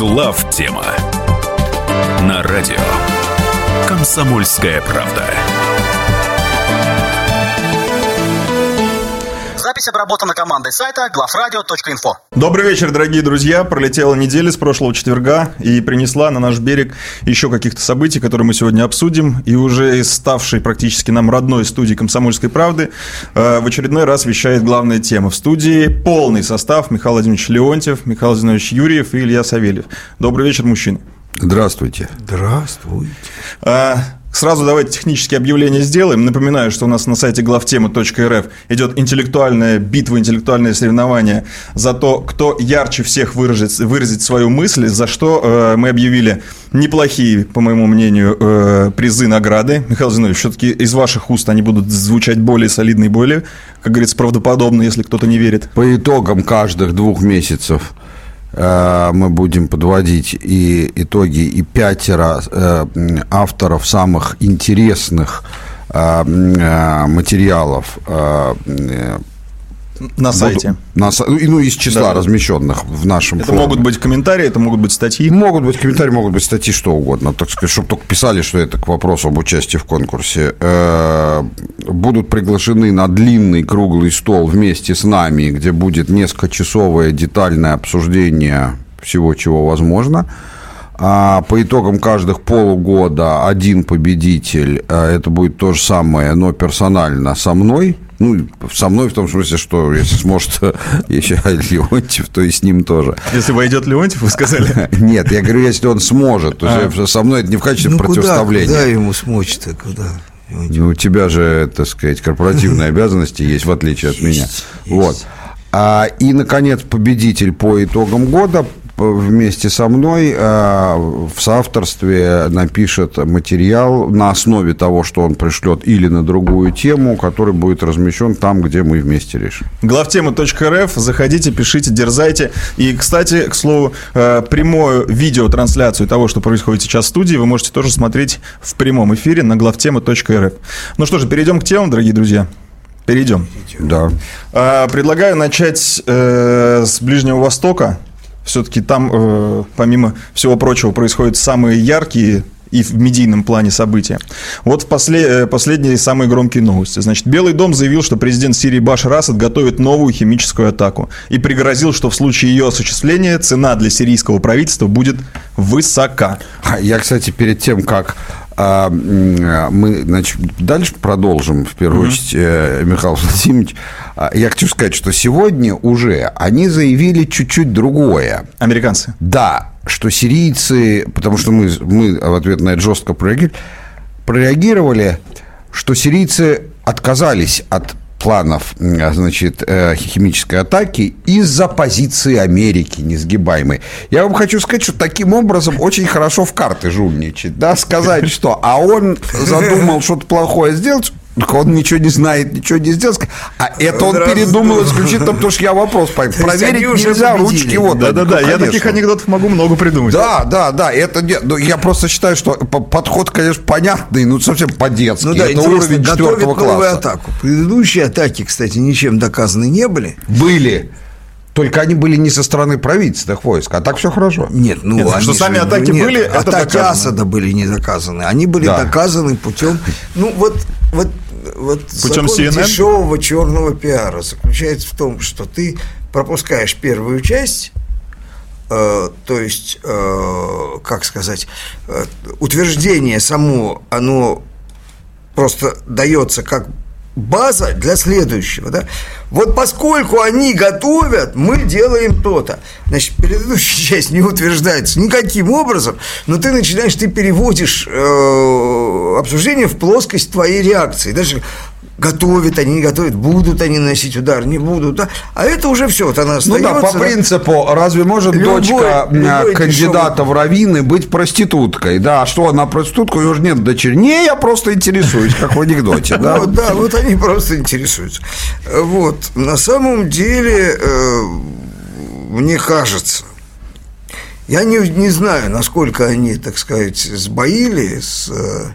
Глав тема на радио Комсомольская правда. Запись обработана командой сайта главрадио.инфо. Добрый вечер, дорогие друзья. Пролетела неделя с прошлого четверга и принесла на наш берег еще каких-то событий, которые мы сегодня обсудим. И уже из ставшей практически нам родной студии «Комсомольской правды» э, в очередной раз вещает главная тема. В студии полный состав Михаил Владимирович Леонтьев, Михаил Владимирович Юрьев и Илья Савельев. Добрый вечер, мужчины. Здравствуйте. Здравствуйте. А, Сразу давайте технические объявления сделаем. Напоминаю, что у нас на сайте главтема.рф идет интеллектуальная битва, интеллектуальное соревнование за то, кто ярче всех выразит, выразит свою мысль, за что э, мы объявили неплохие, по моему мнению, э, призы, награды. Михаил Зинович, все-таки из ваших уст они будут звучать более солидно и более, как говорится, правдоподобно, если кто-то не верит. По итогам каждых двух месяцев мы будем подводить и итоги, и пятеро э, авторов самых интересных э, материалов на сайте. На, ну, из числа да. размещенных в нашем Это форуме. могут быть комментарии, это могут быть статьи. Могут быть комментарии, могут быть статьи, что угодно. Так сказать, чтобы только писали, что это к вопросу об участии в конкурсе. Будут приглашены на длинный круглый стол вместе с нами, где будет несколько-часовое детальное обсуждение всего, чего возможно. А по итогам каждых полугода один победитель, это будет то же самое, но персонально со мной – ну, со мной в том смысле, что если сможет еще Леонтьев, то и с ним тоже. Если войдет Леонтьев, вы сказали? Нет, я говорю, если он сможет. То есть а. со мной это не в качестве ну, противоставления. Куда, куда ему смочь-то, куда? Ну, у тебя же, так сказать, корпоративные обязанности есть, в отличие от меня. Вот. А, и, наконец, победитель по итогам года вместе со мной э, в соавторстве напишет материал на основе того, что он пришлет или на другую тему, который будет размещен там, где мы вместе решим. Главтема.рф, заходите, пишите, дерзайте. И, кстати, к слову, э, прямую видеотрансляцию того, что происходит сейчас в студии, вы можете тоже смотреть в прямом эфире на главтема.рф. Ну что же, перейдем к темам, дорогие друзья. Перейдем. Да. Э, предлагаю начать с Ближнего Востока все-таки там, э, помимо всего прочего, происходят самые яркие и в медийном плане события. Вот послед... Э, последние самые громкие новости. Значит, Белый дом заявил, что президент Сирии Башар Асад готовит новую химическую атаку и пригрозил, что в случае ее осуществления цена для сирийского правительства будет высока. А я, кстати, перед тем, как а, мы значит, дальше продолжим, в первую mm-hmm. очередь, э, Михаил Владимирович. А, я хочу сказать, что сегодня уже они заявили чуть-чуть другое. Американцы? Да, что сирийцы, потому что мы, мы в ответ на это жестко прореагировали, прореагировали, что сирийцы отказались от планов значит, э, химической атаки из-за позиции Америки несгибаемой. Я вам хочу сказать, что таким образом очень хорошо в карты жульничать. Да? Сказать, что а он задумал что-то плохое сделать, он ничего не знает, ничего не сделал. А это он передумал исключительно потому, что я вопрос проверить нельзя, ручки вот. Да-да-да, я таких анекдотов могу много придумать. Да, да, да, это ну, я просто считаю, что подход, конечно, понятный, ну совсем по-детски. Ну да, это уровень четвертого класса. атаку. Предыдущие атаки, кстати, ничем доказаны не были. Были. Только они были не со стороны правительственных войск, а так все хорошо. Нет, ну нет, они что сами же, атаки нет, были, атаки это доказано. Асада были не доказаны. Они были да. доказаны путем. Ну вот, вот вот Путем закон CNN? дешевого черного пиара заключается в том, что ты пропускаешь первую часть, э, то есть, э, как сказать, э, утверждение само, оно просто дается как база для следующего. Да? Вот поскольку они готовят, мы делаем то-то. Значит, предыдущая часть не утверждается никаким образом, но ты начинаешь, ты переводишь э, обсуждение в плоскость твоей реакции. Даже готовят они, не готовят, будут они носить удар, не будут, да? а это уже все, вот она остается. Ну да, по принципу, разве может любой, дочка любой кандидата дешевый... в раввины быть проституткой, да, а что она проститутка, у нее же нет дочери, не, я просто интересуюсь, как в анекдоте, да? Вот, да, вот они просто интересуются. Вот, на самом деле, э, мне кажется, я не, не знаю, насколько они, так сказать, сбоили с э, Э,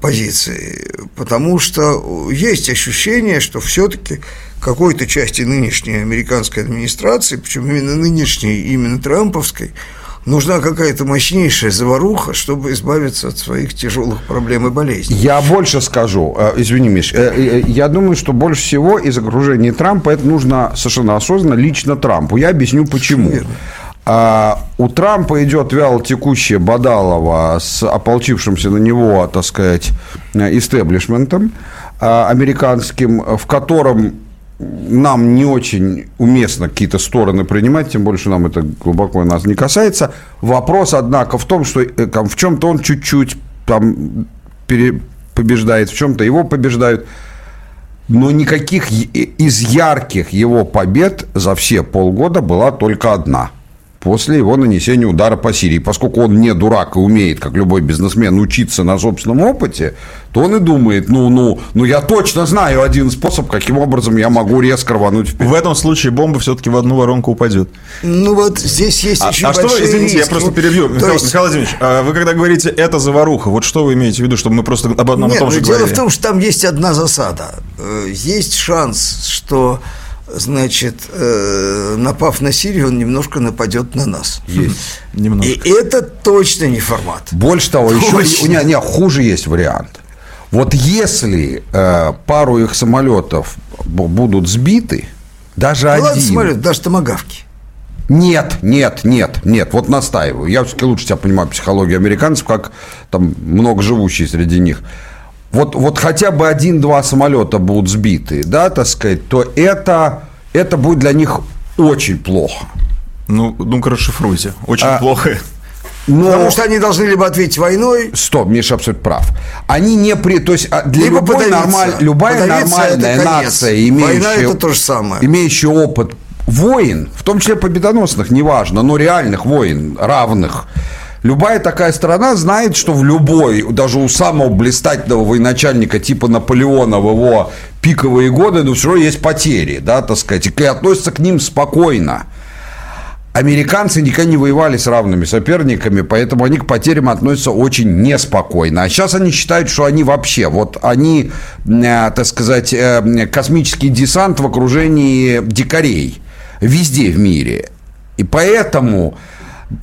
позиции, потому что есть ощущение, что все-таки какой-то части нынешней американской администрации, причем именно нынешней, именно трамповской, нужна какая-то мощнейшая заваруха, чтобы избавиться от своих тяжелых проблем и болезней. Я больше скажу, э, извини, Миш, э, э, я думаю, что больше всего из окружения Трампа это нужно совершенно осознанно лично Трампу. Я объясню почему. Верно. А, у Трампа идет вяло текущее Бадалова с ополчившимся на него, так сказать, истеблишментом а, американским, в котором нам не очень уместно какие-то стороны принимать, тем больше нам это глубоко нас не касается. Вопрос, однако, в том, что э, там, в чем-то он чуть-чуть там пере, побеждает, в чем-то его побеждают. Но никаких из ярких его побед за все полгода была только одна – после его нанесения удара по Сирии. Поскольку он не дурак и умеет, как любой бизнесмен, учиться на собственном опыте, то он и думает, ну, ну, ну, я точно знаю один способ, каким образом я могу резко рвануть вперед. В этом случае бомба все-таки в одну воронку упадет. Ну, вот здесь есть а, очень а что, извините, риски. я просто перебью. Михаил, есть... Михаил Владимирович, а вы когда говорите «это заваруха», вот что вы имеете в виду, чтобы мы просто об одном Нет, и том ну, же дело говорили? в том, что там есть одна засада. Э, Есть шанс, что значит, э, напав на Сирию, он немножко нападет на нас. Есть. Немножко. И это точно не формат. Больше того, еще Точно. у меня не, хуже есть вариант. Вот если э, пару их самолетов будут сбиты, даже Ну, один. ладно, самолет, даже томогавки. Нет, нет, нет, нет, вот настаиваю. Я все-таки лучше тебя понимаю психологию американцев, как там много живущие среди них. Вот, вот хотя бы один-два самолета будут сбиты, да, так сказать, то это, это будет для них очень плохо. Ну, ну-ка расшифруйте. Очень А, плохо. Но... Потому что они должны либо ответить войной, Стоп, Миша абсолютно прав. Они не при... То есть а, для Либо любой подавиться. нормаль- любая Подавиться нормальная нация, Война имеющая, это то же самое. имеющая опыт войн, в том числе победоносных, неважно, но реальных войн, равных, любая такая страна знает, что в любой, даже у самого блистательного военачальника типа Наполеона в его пиковые годы, но все равно есть потери, да, так сказать, и относятся к ним спокойно. Американцы никогда не воевали с равными соперниками, поэтому они к потерям относятся очень неспокойно. А сейчас они считают, что они вообще, вот они, э, так сказать, э, космический десант в окружении дикарей везде в мире. И поэтому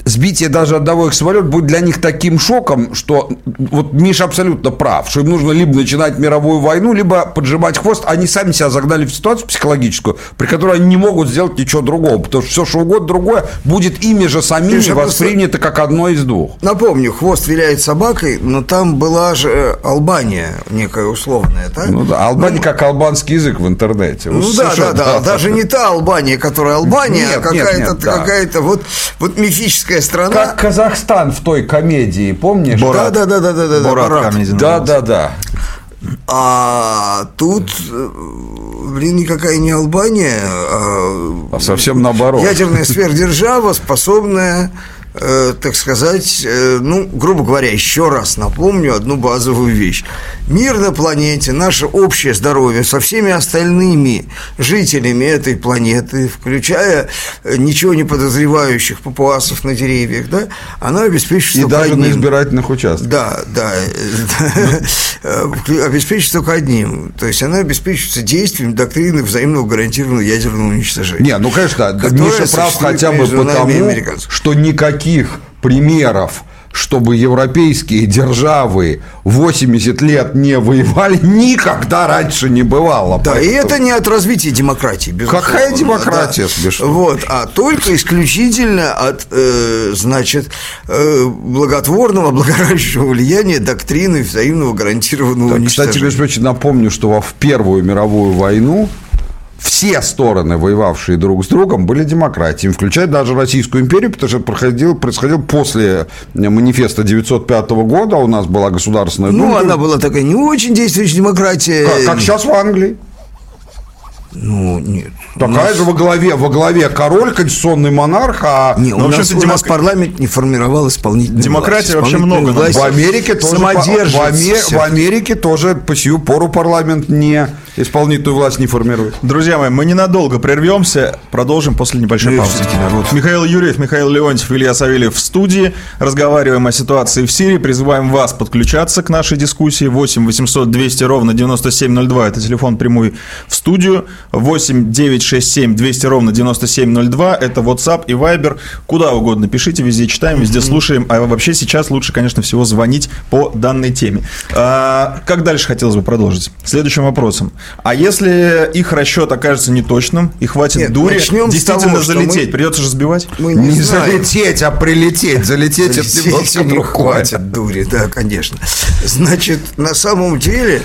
сбитие даже одного их самолета будет для них таким шоком, что вот Миша абсолютно прав, что им нужно либо начинать мировую войну, либо поджимать хвост. Они сами себя загнали в ситуацию психологическую, при которой они не могут сделать ничего другого, потому что все, что угодно другое, будет ими же самими Миша, воспринято как одно из двух. Напомню, хвост виляет собакой, но там была же э, Албания некая условная, так? Ну да, Албания как албанский язык в интернете. Ну да, да, да, даже не та Албания, которая Албания, Нет, а нет, какая-то, нет, да. какая-то вот, вот мифическая страна. Как Казахстан в той комедии, помнишь? Борат. Да, да, да, да, да, да, Борат Борат. Да, да, да. А тут, э, блин, никакая не Албания, а А совсем наоборот. ядерная сверхдержава, способная, э, так сказать, э, ну, грубо говоря, еще раз напомню одну базовую вещь. Мир на планете, наше общее здоровье со всеми остальными жителями этой планеты, включая э, ничего не подозревающих папуасов на деревьях, да, она обеспечит И даже на одним. избирательных участках. Да, да, обеспечить только одним. То есть она обеспечивается действием доктрины взаимного гарантированного ядерного уничтожения. Не, ну, конечно, Миша прав хотя бы потому, что никаких примеров чтобы европейские державы 80 лет не воевали, никогда раньше не бывало. Да, и Поэтому- это не от развития демократии, безусловно. Какая демократия, Да. смешно? Вот, а только исключительно от, э, значит, э, благотворного, благородящего влияния доктрины взаимного гарантированного Кстати, уничтожения. между прочим, напомню, что во в Первую мировую войну все стороны, воевавшие друг с другом, были демократиями, включая даже Российскую империю, потому что это происходило, происходило после манифеста 905 года, у нас была государственная ну, дума. она была такая не очень действующая демократия. Как, как сейчас в Англии. Ну, нет. Такая же во главе, во главе король, конституционный монарх, а Не, у, Ну, нас, вообще-то у нас демок- парламент не формировал исполнительную Демократии власть. вообще много, власть в Америке тоже, по- в, Аме- всё. в Америке тоже по сию пору парламент не исполнительную власть не формирует. Друзья мои, мы ненадолго прервемся, продолжим после небольшой и паузы. народ. Михаил Юрьев, Михаил Леонтьев, Илья Савельев в студии. Разговариваем о ситуации в Сирии. Призываем вас подключаться к нашей дискуссии. 8 800 200 ровно 9702. Это телефон прямой в студию. 8 9 6 7 200 ровно 9702. Это WhatsApp и Viber. Куда угодно пишите, везде читаем, везде слушаем. А вообще сейчас лучше, конечно, всего звонить по данной теме. А, как дальше хотелось бы продолжить? Следующим вопросом. А если их расчет окажется неточным и хватит Нет, дури действительно того, залететь, мы- придется же сбивать? Мы Не, не, знаем. залететь, а прилететь. Залететь, это Здесь немножко не хватит дури, да, конечно. Значит, на самом деле,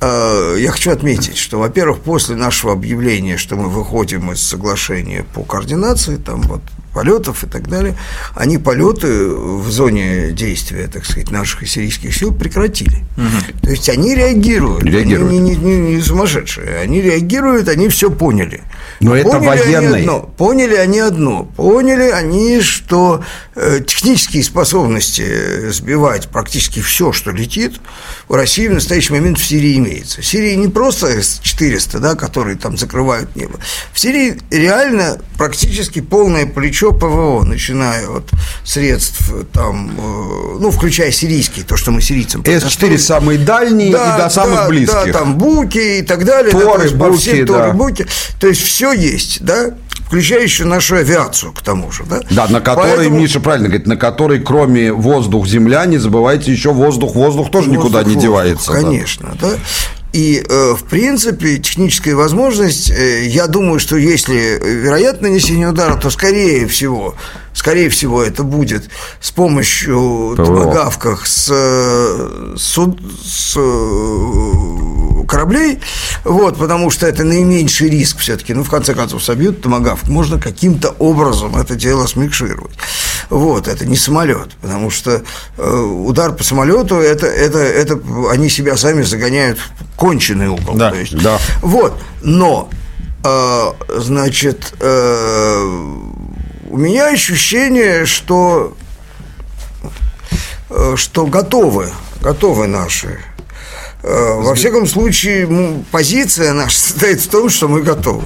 я хочу отметить, что, во-первых, после нашего объявления, что мы выходим из соглашения по координации, там вот полетов и так далее, они полеты в зоне действия, так сказать, наших и сирийских сил прекратили. То есть они реагируют. Реагируют. Они не, не- не сумасшедшие. Они реагируют, они все поняли. Но это Поняли они военный. одно, Поняли они одно. Поняли они, что э, технические способности э, сбивать практически все, что летит, у России в настоящий момент в Сирии имеется. В Сирии не просто С-400, да, которые там закрывают небо. В Сирии реально практически полное плечо ПВО, начиная от средств, э, там, э, ну, включая сирийские, то, что мы сирийцам С4 предоставили. самые дальние и до самых да, близких. Да, там буки и так далее. да, Торы, по буки, всей да. Торы, буки. То есть все есть, да, включая еще нашу авиацию, к тому же, да. Да, на которой, Поэтому- Миша правильно говорит, на которой кроме воздух-земля, не забывайте еще воздух. Воздух тоже никуда не Воздух, девается. да. Конечно, да. И, э, в принципе, техническая возможность, э, я думаю, что если вероятно нанесение удара, то, скорее всего, скорее всего, это будет с помощью ПВО. томагавках с, э, с э, кораблей, вот, потому что это наименьший риск все-таки, ну, в конце концов, собьют томагавк, можно каким-то образом это дело смикшировать. Вот, это не самолет, потому что э, удар по самолету, это, это, это они себя сами загоняют в конченый угол. Да, то есть. да. Вот, но, э, значит, э, у меня ощущение, что что готовы, готовы наши. Э, Во всяком случае, м, позиция наша состоит в том, что мы готовы.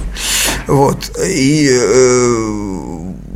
Вот. И э,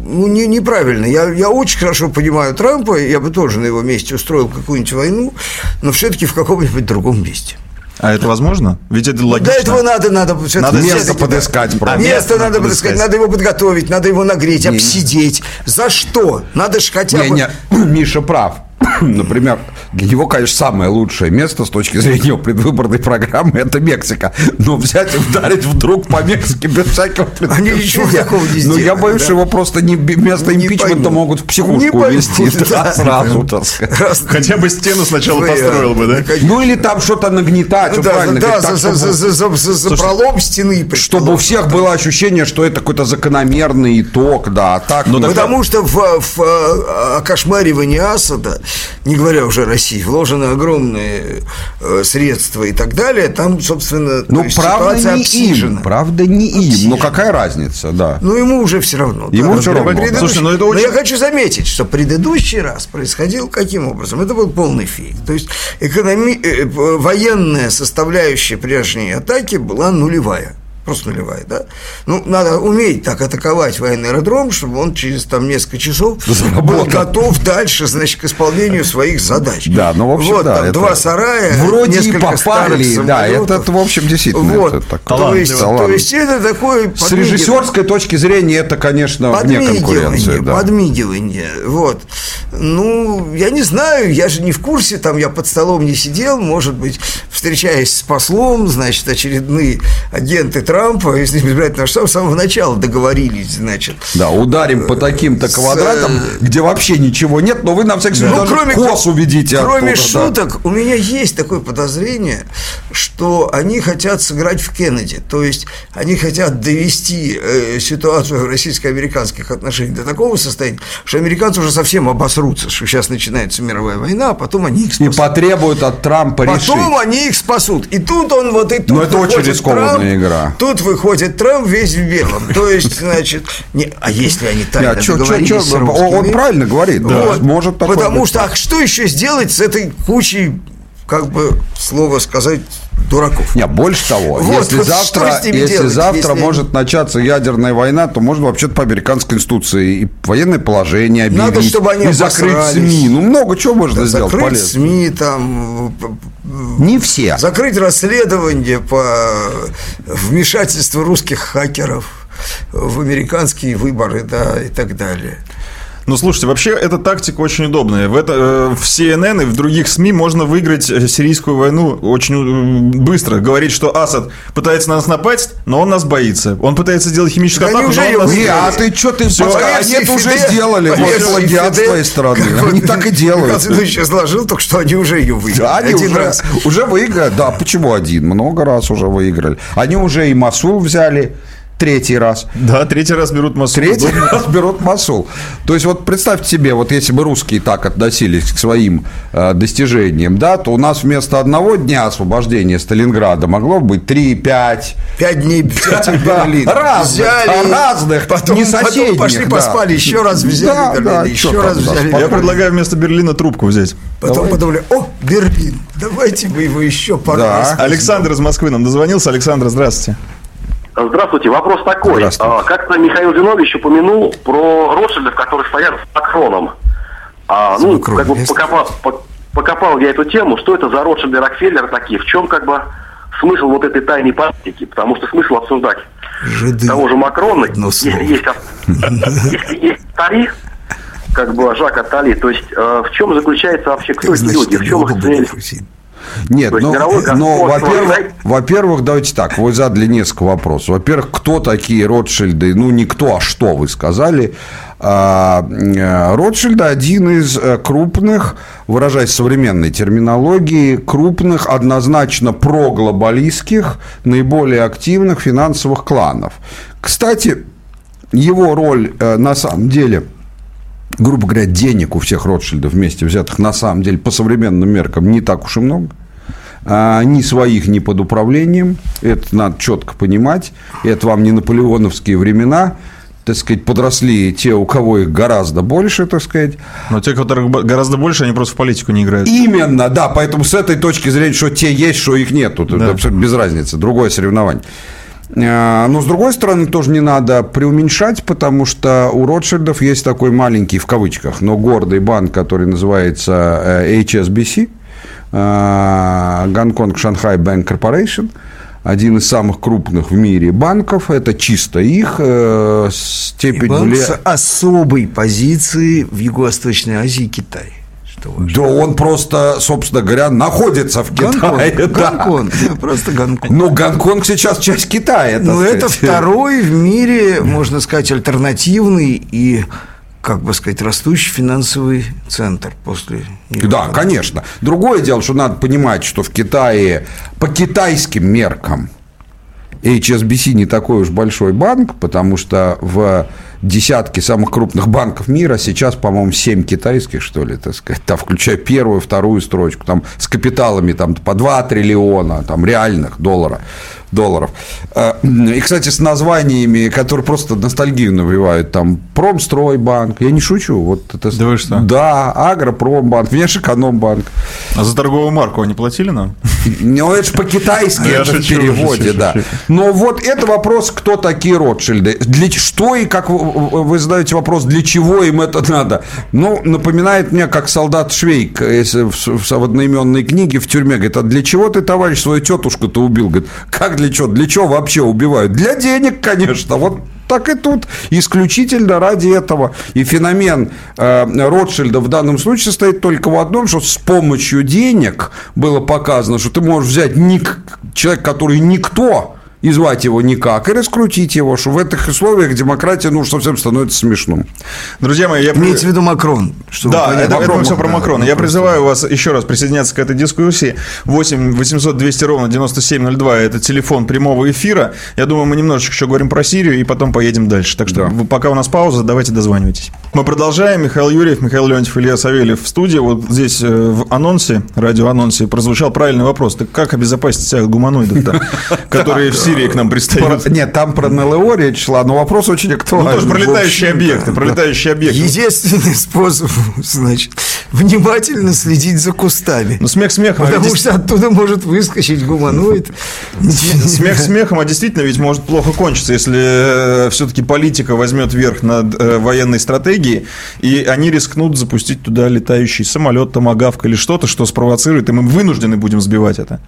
ну, не, неправильно. Я, я очень хорошо понимаю Трампа, я бы тоже на его месте устроил какую-нибудь войну, но все-таки в каком-нибудь другом месте. А это возможно? Ведь это логично. Для этого надо, надо, Надо место да. подыскать просто. Место Место надо подыскать, подыскать. надо его подготовить, надо его нагреть, обсидеть. За что? Надо же хотя бы... Не, не, Миша прав. Например, для него, конечно, самое лучшее место с точки зрения его предвыборной программы – это Мексика. Но взять и ударить вдруг по Мексике без всякого Они ничего предупреждения. такого не Ну, я сделают, боюсь, да. что его просто не, вместо Не импичмента могут в психушку увезти. Да, да. сразу, так сказать. Хотя бы стену сначала построил бы, да? Ну, или там что-то нагнетать, Ну да, правильно да, так, за, за, чтобы- за, за- за- за пролом стены. чтобы у всех было ощущение, что это какой-то закономерный итог, да, а так... Ну, ну, Потому что в, в э, окошмаривании Асада, не говоря уже о России, вложены огромные э, средства и так далее. Там, собственно, Ну, есть правда, ситуация не обсижена. им, правда, не им, но какая разница, да. Ну, ему уже все равно. Ему да. всё равно. Предыдущий- Слушай, ну это Но очень- я хочу заметить, что предыдущий раз происходил каким образом? Это был полный фейк. То есть экономи... э, э, военная составляющая прежней атаки была нулевая. Просто нулевая, да? Ну, надо уметь так атаковать военный аэродром, чтобы он через там несколько часов был Заработал. готов дальше, значит, к исполнению своих задач. Да, ну, в общем, вот, да, там это- два сарая, Вроде и несколько попали, да, это, в общем, действительно, Вот, это так- то, есть, то есть это такой С режиссерской точки зрения это, конечно, вне конкуренции. Да. подмигивание, вот. Ну, я не знаю, я же не в курсе, там я под столом не сидел, может быть, встречаясь с послом, значит, очередные агенты Трампа, если не избирать наш с самого начала договорились, значит. Да, ударим по таким-то С, квадратам, э, где вообще ничего нет, но вы на всякий случай Ну, даже кроме, кос уведите кроме оттуда, да. шуток, у меня есть такое подозрение, что они хотят сыграть в Кеннеди. То есть они хотят довести э, ситуацию в российско-американских отношениях до такого состояния, что американцы уже совсем обосрутся, что сейчас начинается мировая война, а потом они их И спасут. потребуют от Трампа Потом решить. они их спасут. И тут он вот и тут Но это очень рискованная Трамп, игра. Тут выходит Трамп весь в белом. То есть, значит, не, а если они тайно Не, а чё- чё- договорились с он- русскими? правильно говорит, да, Вот. может такое Потому быть. что, а что еще сделать с этой кучей, как бы, слово сказать, дураков? Не, больше того, Вот, если вот завтра, если делать, завтра если может начаться ядерная война, то можно вообще-то по американской конституции и военное положение объявить, Надо, чтобы они и закрыть обосрались. СМИ. Ну, много чего можно сделать Закрыть полезно. СМИ, там, Не все. закрыть расследование по вмешательству русских хакеров в американские выборы, да, и так далее. Ну, слушайте, вообще эта тактика очень удобная. В, это, э, в CNN и в других СМИ можно выиграть э, сирийскую войну очень э, быстро. Говорить, что Асад пытается на нас напасть, но он нас боится. Он пытается сделать химическую атаку, уже но он нас Не, а ты что ты? По версии Они это уже сделали. Вот плагиат с твоей стороны. Они так и делают. Конституция изложил, только что они уже ее выиграли. Да, они Один уже, раз. уже выиграли. Да, почему один? Много раз уже выиграли. Они уже и Масул взяли третий раз. Да, третий раз берут массу. Третий раз берут Масул. То есть вот представьте себе, вот если бы русские так относились к своим э, достижениям, да, то у нас вместо одного дня освобождения Сталинграда могло быть 3-5. Пять дней взяли Да, Берлин. разных, взяли, разных, потом, не потом соседних, пошли да. поспали, еще раз взяли Да, Берлин, да, еще раз да, взяли. Я предлагаю вместо Берлина трубку взять. Потом подумали, о, Берлин, давайте мы его еще пару Да. раз. Александр из Москвы нам дозвонился. Александр, здравствуйте. Здравствуйте, вопрос такой. Здравствуйте. А, Как-то Михаил Зинович упомянул про Ротшильдов, которые стоят с Макроном. А, ну, Макроном, как бы покопал, по- покопал я эту тему, что это за Ротшильды Рокфеллеры такие, в чем как бы смысл вот этой тайной политики, потому что смысл обсуждать Жиды. того же Макрона, если слово. есть, если есть Тари, как бы Жак Атали, то есть э, в чем заключается вообще, кто эти люди, в чем их Нет, То есть ну, но, Господь, во-первых, во-первых, давайте так, вы задали несколько вопросов. Во-первых, кто такие Ротшильды? Ну, не кто, а что вы сказали. А, э, Ротшильды один из э, крупных, выражаясь современной терминологией, крупных, однозначно проглобалистских, наиболее активных финансовых кланов. Кстати, его роль э, на самом деле грубо говоря, денег у всех Ротшильдов вместе взятых на самом деле по современным меркам не так уж и много. А, ни своих, ни под управлением. Это надо четко понимать. Это вам не наполеоновские времена. Так сказать, подросли те, у кого их гораздо больше, так сказать. Но те, которых гораздо больше, они просто в политику не играют. Именно, да, поэтому с этой точки зрения, что те есть, что их нет, тут Да. абсолютно без разницы, другое соревнование. А, Но, с другой стороны, тоже не надо преуменьшать, потому что у Ротшильдов есть такой маленький, в кавычках, но гордый банк, который называется э, HSBC, Гонконг Шанхай Bank Corporation, один из самых крупных в мире банков, это чисто их э, степень Банк вля- с особой позиции в Юго-Восточной Азии и Китае. Что важно. Да он просто, собственно говоря, находится в Китае. Гонконг, да. Гонконг, да, просто Гонконг. Ну, Гонконг сейчас часть Китая. так Ну, это второй в мире, можно сказать, альтернативный и, как бы сказать, растущий финансовый центр после... Да, конечно. Другое дело, что надо понимать, что в Китае по китайским меркам HSBC не такой уж большой банк, потому что в десятке самых крупных банков мира сейчас, по-моему, 7 китайских, что ли, так сказать, там, включая первую, вторую строчку, там с капиталами там, по 2 триллиона там, реальных доллара, долларов. Э, И, кстати, с названиями, которые просто ностальгию навевают, там, Промстройбанк, я не шучу, вот это... Да вы что? Да, Агропромбанк, Внешэкономбанк. А за торговую марку они платили нам? Ну, это же по-китайски, это в переводе, да. Но вот это вопрос, кто такие Ротшильды. Для, что и как вы, задаете вопрос, для чего им это надо? Ну, напоминает мне, как солдат Швейк в одноименной книге в тюрьме, говорит, а для чего ты, товарищ, свою тетушку-то убил? Говорит, как для чего? Для чего вообще убивают? Для денег, конечно. Вот так и тут исключительно ради этого. И феномен э, Ротшильда в данном случае состоит только в одном, что с помощью денег было показано, что ты можешь взять ник, человека, который никто, и звать его никак, и раскрутить его, что в этих условиях демократия, ну, совсем становится смешным. Друзья мои, я... Имеется в виду Макрон. чтобы Да, понять. это, это Макрон, мы все про да, Макрона. да, Я призываю вас еще раз присоединяться к этой дискуссии. 8 800 200 ровно 9702 – это телефон прямого эфира. Я думаю, мы немножечко еще говорим про Сирию и потом поедем дальше. Так что Да. пока у нас пауза, давайте дозванивайтесь. Мы продолжаем. Михаил Юрьев, Михаил Леонтьев, Илья Савельев в студии. Вот здесь э, в анонсе, радиоанонсе прозвучал правильный вопрос. Так как обезопасить себя от гуманоидов-то, которые в Сирии к нам пристают? Про- нет, там про НЛО речь шла, но вопрос очень Ну, актуальный. тоже про летающие общем, объекты, да, про да. летающие объекты. Единственный способ, значит, внимательно следить за кустами. Ну, смех смехом. а Потому ведь что оттуда может выскочить гуманоид. Смех смехом, а действительно ведь может плохо кончиться, если все-таки политика возьмет верх над э, военной стратегией, и они рискнут запустить туда летающий самолет, томагавк или что-то, что спровоцирует, и мы вынуждены будем сбивать это.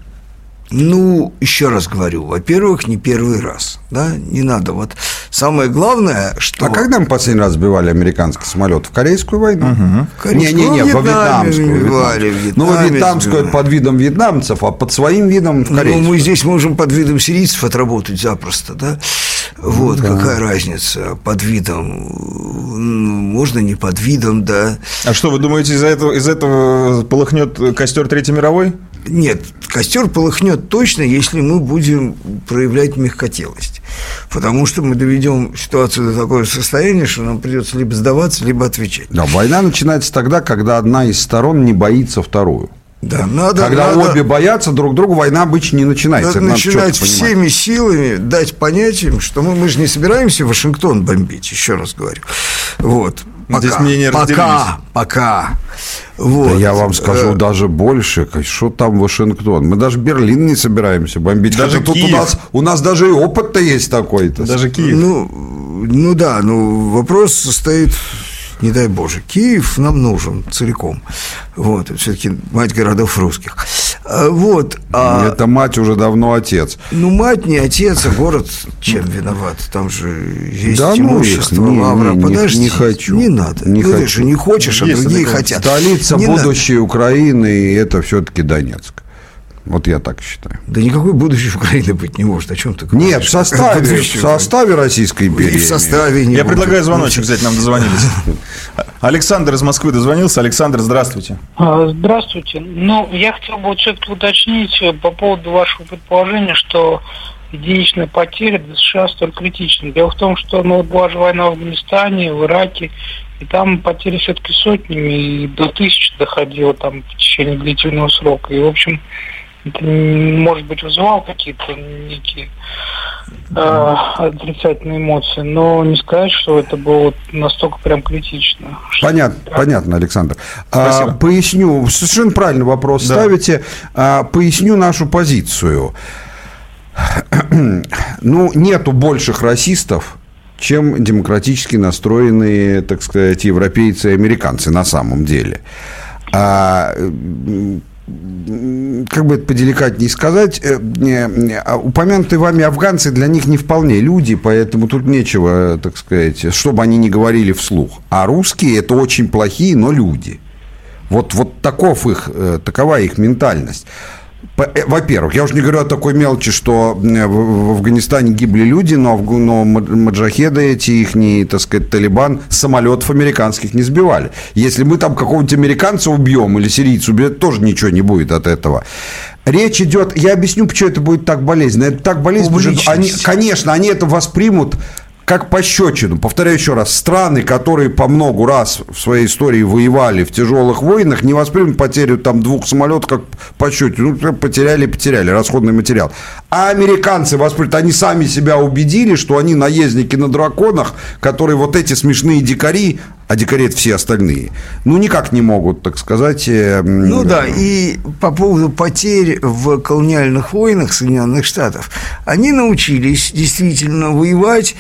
Ну, еще раз говорю, во-первых, не первый раз, да, не надо. Вот самое главное, что... А когда мы последний раз сбивали американский самолет? В Корейскую войну? Корейскую, Не-не-не, ну, во в Вьетнаме Вьетнамскую. сбивали, Вьетнам. Ну, во Вьетнамскую сбивали. под видом вьетнамцев, а под своим видом в Ну, Корейскую. мы здесь можем под видом сирийцев отработать запросто, да? Вот, какая разница, под видом, ну, можно не под видом, да. А что, вы думаете, из-за этого, из этого полыхнет костер Третьей мировой? Нет, костер полыхнет точно, если мы будем проявлять мягкотелость. Потому что мы доведем ситуацию до такого состояния, что нам придется либо сдаваться, либо отвечать. Да, война начинается тогда, когда одна из сторон не боится вторую. Да, надо, Когда надо- обе боятся друг друга, война обычно не начинается. Надо Это начинать понимать. всеми силами дать понять им, что мы, мы же не собираемся Вашингтон бомбить, еще раз говорю. Вот. Пока, Здесь мнения разделились. пока, пока. Вот. Да я вам скажу Э, даже больше. Что там Вашингтон? Мы даже Берлин не собираемся бомбить. Даже Хотя тут у Киев. нас, у нас даже и опыт-то есть такой-то. Даже Киев. Ну, ну да, ну вопрос состоит, не дай Боже, Киев нам нужен целиком. Вот, все-таки мать городов русских. А, Вот, а, Это мать уже давно отец. ну мать не отец, а город чем виноват? Там же есть Да ну имущество, не- лавра. не- Подожди, не хочу. Не надо. Не ну, ты хочу. же не хочешь, а Есть другие хотят. Столица Не надо. будущей Украины это все-таки Донецк. Вот я так считаю. Да никакой будущей Украины быть не может. О чем ты говоришь? Нет, в составе, в составе Российской империи. И в составе не Я может. предлагаю звоночек взять, нам дозвонились. Александр из Москвы дозвонился. Александр, здравствуйте. А, Здравствуйте. Ну, я хотел бы вот все-таки уточнить э, по поводу вашего предположения, что единичная потеря для США столь критична. Дело в том, что ну, была же война в Афганистане, в Ираке, и там потери все-таки сотнями, и до тысячи доходило там в течение длительного срока. И, в общем, может быть, вызывало какие-то некие э, отрицательные эмоции, но не сказать, что это было настолько прям критично. Что- Понятно, понятно, Александр. А, Спасибо. поясню, совершенно правильный вопрос Да. ставите. А, поясню нашу позицию. Ну, нету больших расистов, чем демократически настроенные, так сказать, европейцы и американцы на самом деле. А, как бы это поделикатнее сказать, э, а упомянутые вами афганцы для них не вполне люди, поэтому тут нечего, так сказать, чтобы они не говорили вслух. А русские это очень плохие, но люди. Вот, вот таков их, э, такова их ментальность. Э, Во-первых, я уже не говорю о такой мелочи, что э, в, Афганистане гибли люди, но, но мад- маджахеды эти, их, так сказать, Талибан, самолетов американских не сбивали. Если мы там какого-нибудь американца убьем или сирийца убьем, тоже ничего не будет от этого. Речь идет, я объясню, почему это будет так болезненно. Это так болезненно, потому что они, конечно, они это воспримут как пощечину. Повторяю еще раз, страны, которые по многу раз в своей истории воевали в тяжелых войнах, не воспримут потерю там двух самолетов как пощечину. Ну, потеряли, потеряли, расходный материал. А американцы воспримут, они сами себя убедили, что они наездники на драконах, которые вот эти смешные дикари, а дикари это все остальные, ну, никак не могут, так сказать... э, Ну да, и по поводу потерь в колониальных войнах Соединенных Штатов, они научились действительно воевать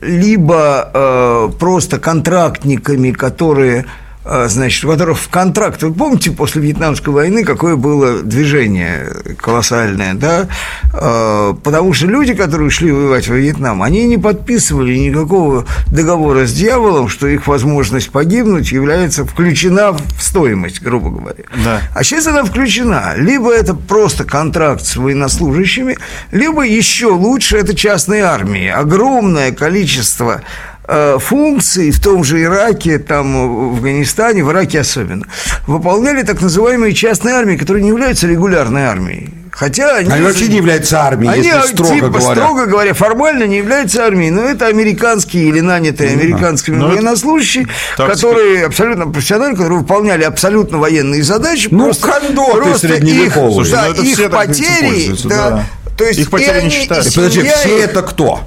либо э, просто контрактниками, которые э, значит, у которых в контракт. Вы помните, после Вьетнамской войны какое было движение колоссальное, да? Э, Потому что люди, которые шли воевать во Вьетнам, они не подписывали никакого договора с дьяволом, что их возможность погибнуть является включена в стоимость, грубо говоря. Да. А сейчас она включена. Либо это просто контракт с военнослужащими, либо еще лучше это частные армии. Огромное количество э, функций в том же Ираке, там, в Афганистане, в Ираке особенно, выполняли так называемые частные армии, которые не являются регулярной армией. Хотя они... Они вообще не являются армией, Они, если строго типа, говоря. строго говоря, формально не являются армией, но это американские или нанятые американскими Ну, это военнослужащие, тактика. которые абсолютно профессиональные, которые выполняли абсолютно военные задачи. Ну, кондоты средневековые. Их, Слушай, да, ну это их потери, да, да. то есть Их потери не и Подожди, все это кто?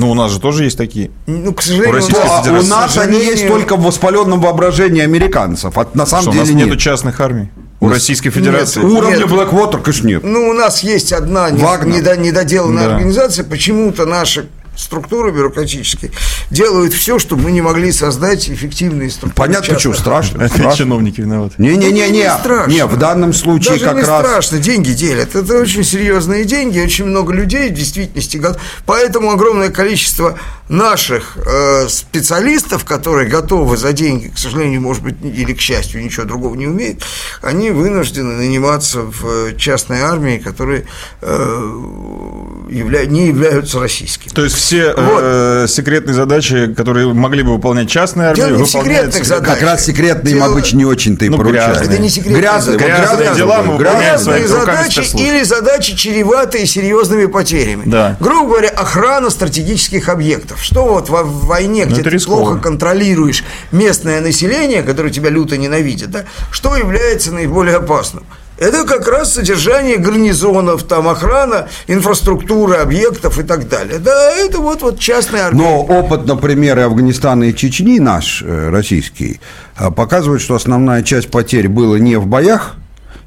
Ну, у нас же тоже есть такие. Ну, к сожалению, У Российской нас- А Федерации. у нас к они есть сожалению, только в воспаленном воображении американцев. А на самом Что, у деле нас нет. нету частных армий. У Российской Федерации. Уровня Нет. Blackwater, конечно, нет. Ну, у нас есть одна не- Вагнер. недо- недоделанная Да. организация. Почему-то наши структуры бюрократические делают все, чтобы мы не могли создать эффективные структуры. Понятно, почему частных. страшно. Страшно. чиновники виноваты. Не-не-не, не страшно. не, в данном случае Даже как не раз... страшно, деньги делят. Это очень серьезные деньги, очень много людей в действительности. Поэтому огромное количество наших э, специалистов, которые готовы за деньги, к сожалению, может быть, или к счастью, ничего другого не умеют, они вынуждены наниматься в э, частной армии, которые э, явля- не являются российскими. То есть все Вот. э, секретные задачи, которые могли бы выполнять частные армии, Дело не выполняют секретных задач. Как раз секретные им Дело- обычно не очень-то и Ну, поручают. грязные. Это не секретные Грязные, задачи. Грязные дела мы грязные. Грязные задачи или задачи, чреватые серьезными потерями. Да. Грубо говоря, охрана стратегических объектов. Что вот во в войне, Ну, где ты рискованно. плохо контролируешь местное население, которое тебя люто ненавидит, да, что является наиболее опасным? Это как раз содержание гарнизонов, там охрана инфраструктуры, объектов и так далее. Да, это вот, вот частная армия. Но опыт, например, Афганистана и Чечни наш, э, российский, э, показывает, что основная часть потерь была не в боях,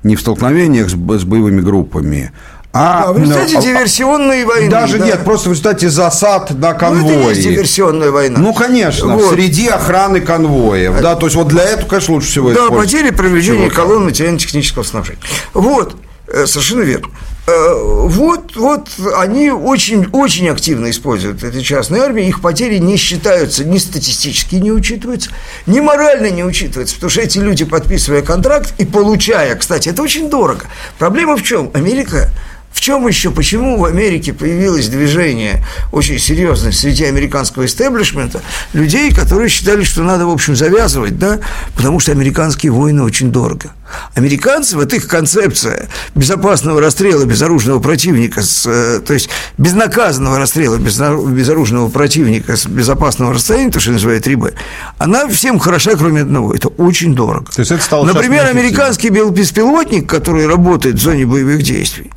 не в столкновениях с, с боевыми группами, а... А в результате ну, а- диверсионной войны. Даже да. нет, просто в результате засад на Ну, это конвои. есть диверсионная война. Ну, конечно, Вот. среди охраны конвоев. Да, то есть вот для этого, конечно, лучше всего Да, потери привлечения ЧВК. колонн материально-технического снабжения. Вот, э, совершенно верно. Э, Вот, вот они очень, очень активно используют эти частные армии, их потери не считаются, ни статистически не учитываются, ни морально не учитываются, потому что эти люди, подписывая контракт и получая, кстати, это очень дорого. Проблема в чем? Америка в чем еще, почему в Америке появилось движение очень серьезное среди американского истеблишмента, людей, которые считали, что надо, в общем, завязывать, да, потому что американские войны очень дорого. Американцы, вот их концепция безопасного расстрела безоружного противника, с, э, то есть безнаказанного расстрела безоружного противника с безопасного расстояния, то, что называют 3Б, она всем хороша, кроме одного, это очень дорого. То есть это стало Например, американский беспилотник, который работает в зоне боевых действий,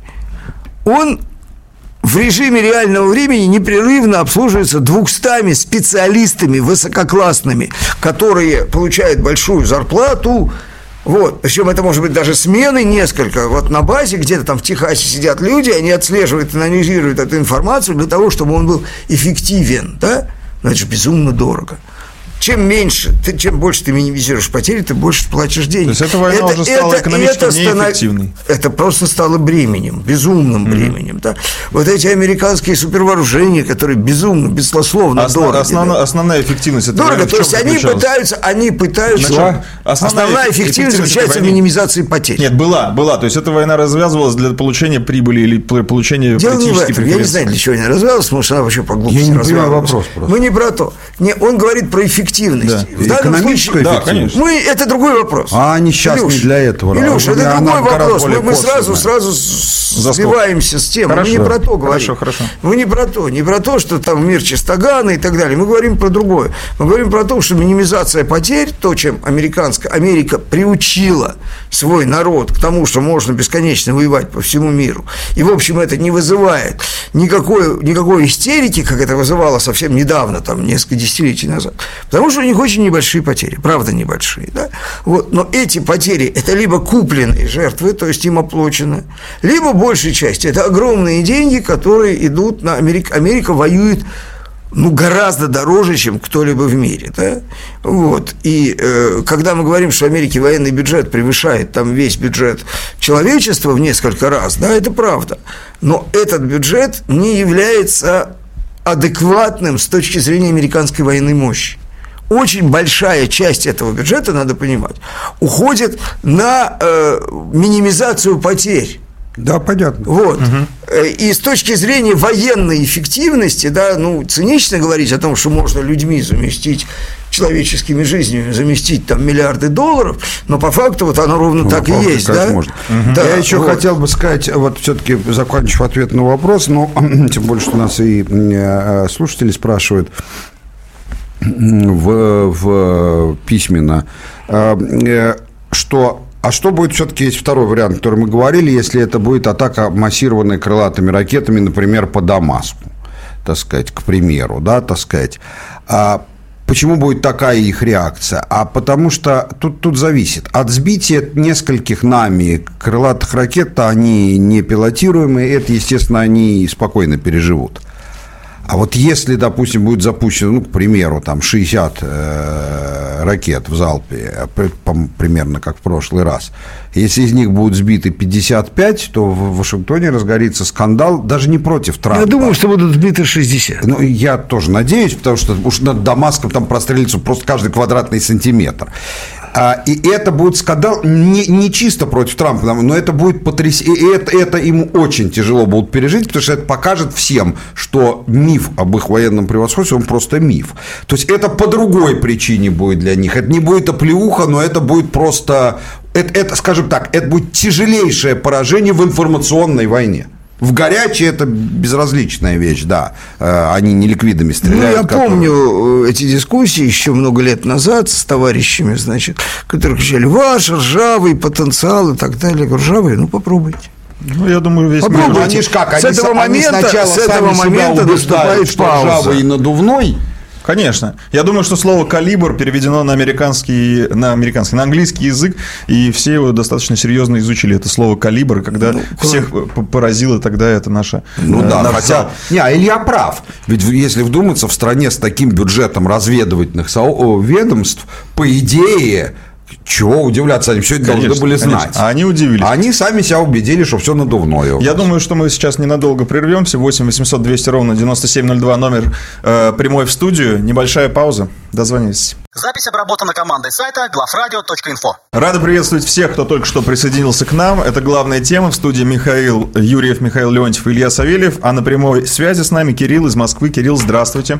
он в режиме реального времени непрерывно обслуживается 200 специалистами высококлассными, которые получают большую зарплату. Вот. Причем это может быть даже смены несколько. Вот на базе где-то там в Техасе сидят люди, они отслеживают, анализируют эту информацию для того, чтобы он был эффективен. Да? Но это же безумно дорого. Чем меньше, ты, чем больше ты минимизируешь потери, ты больше платишь денег. То есть эта война уже стала экономически неэффективной. Это просто стало бременем, безумным бременем. Да? Вот эти американские супервооружения, которые безумно, беслословно Осна- дороги. основна- да. основная эффективность этой Дорого, то есть они пытаются, они пытаются. Значит, Основная, основная эффективность заключается в минимизации потерь. Нет, была, была. То есть эта война развязывалась для получения прибыли или получения Дело не в этом. Я не знаю, для чего она развивалась, потому что она вообще по глупости Я не понимаю вопрос просто. Мы не про то. Не, он говорит про эффективность. Да. В данном Экономическую случае- Да, эффективность. конечно. Мы, это другой вопрос. А они сейчас не для этого. Илюш, это другой вопрос. Мы, мы сразу, сразу сбиваемся с темы. Мы Хорошо. не про то говорим. Хорошо, хорошо. Мы не про то. Не про то, что там мир чистогана и так далее. Мы говорим про другое. Мы говорим про то, что минимизация потерь, то, чем американская, Америка приучила свой народ к тому, что можно бесконечно воевать по всему миру. И, в общем, это не вызывает никакой, никакой истерики, как это вызывало совсем недавно, там, несколько десятилетий назад. Потому что у них очень небольшие потери, правда небольшие. Да? Вот. Но эти потери – это либо купленные жертвы, то есть им оплачено, либо большей части – это огромные деньги, которые идут на Америку. Америка воюет ну, гораздо дороже, чем кто-либо в мире, да, вот, и э, когда мы говорим, что в Америке военный бюджет превышает там весь бюджет человечества в несколько раз, да, это правда, но этот бюджет не является адекватным с точки зрения американской военной мощи. Очень большая часть этого бюджета, надо понимать, уходит на э, минимизацию потерь. Да, понятно. Вот. Э, И с точки зрения военной эффективности, да, ну, цинично говорить о том, что можно людьми заместить человеческими жизнями заместить там миллиарды долларов, но по факту вот оно ровно Ну, так и есть, да? можно. Да, Я еще вот. хотел бы сказать, вот все-таки закончив ответ на вопрос, но тем более, что нас и э, слушатели спрашивают в, в письменно, э, э, что а что будет все-таки есть второй вариант, который мы говорили, если это будет атака массированная крылатыми ракетами, например, по Дамаску? так сказать, к примеру, да, так сказать, а Почему будет такая их реакция? А потому что тут, тут зависит. От сбития нескольких нами крылатых ракет, они не пилотируемые, это, естественно, они спокойно переживут. А вот если, допустим, будет запущено, ну, к примеру, там 60 э, ракет в залпе, э, примерно как в прошлый раз, если из них будут сбиты 55, то в Вашингтоне разгорится скандал даже не против Трампа. Я думаю, что будут сбиты 60. Ну, я тоже надеюсь, потому что уж над Дамаском там прострелится просто каждый квадратный сантиметр. А, и это будет скандал не, не чисто против Трампа, но это будет потрясение. Это, это ему очень тяжело будут пережить, потому что это покажет всем, что миф об их военном превосходстве, он просто миф. То есть это по другой причине будет для них. Это не будет оплеуха, но это будет просто... Это, это скажем так, это будет тяжелейшее поражение в информационной войне. В горячей это безразличная вещь, да. Э, они не ликвидами стреляют. Ну, я которые... помню э, эти дискуссии еще много лет назад с товарищами, значит, которые кричали, ваш ржавый потенциал и так далее. Я говорю, ржавый, ну попробуйте. Ну, я думаю, весь Попробуйте. мир... Они ж как, они, с этого момента, они сначала с этого момента наступает пауза. ржавый и надувной, Конечно. Я думаю, что слово «калибр» переведено на американский, на американский, на английский язык, и все его достаточно серьезно изучили, это слово «калибр», когда ну, всех поразило тогда это наше... Ну э, да, наша... хотя... Не, а Илья прав. Ведь если вдуматься, в стране с таким бюджетом разведывательных ведомств, по идее, чего удивляться, они все это конечно, должны были знать. Конечно. А они удивились. Они сами себя убедили, что все надувное. Я думаю, что мы сейчас ненадолго прервемся. 8 800 200 ровно 9702 номер э, прямой в студию. Небольшая пауза. Дозвонитесь. Запись обработана командой сайта главрадио.инфо. Рада приветствовать всех, кто только что присоединился к нам. Это главная тема. В студии Михаил Юрьев, Михаил Леонтьев, Илья Савельев. А на прямой связи с нами Кирилл из Москвы. Кирилл, здравствуйте.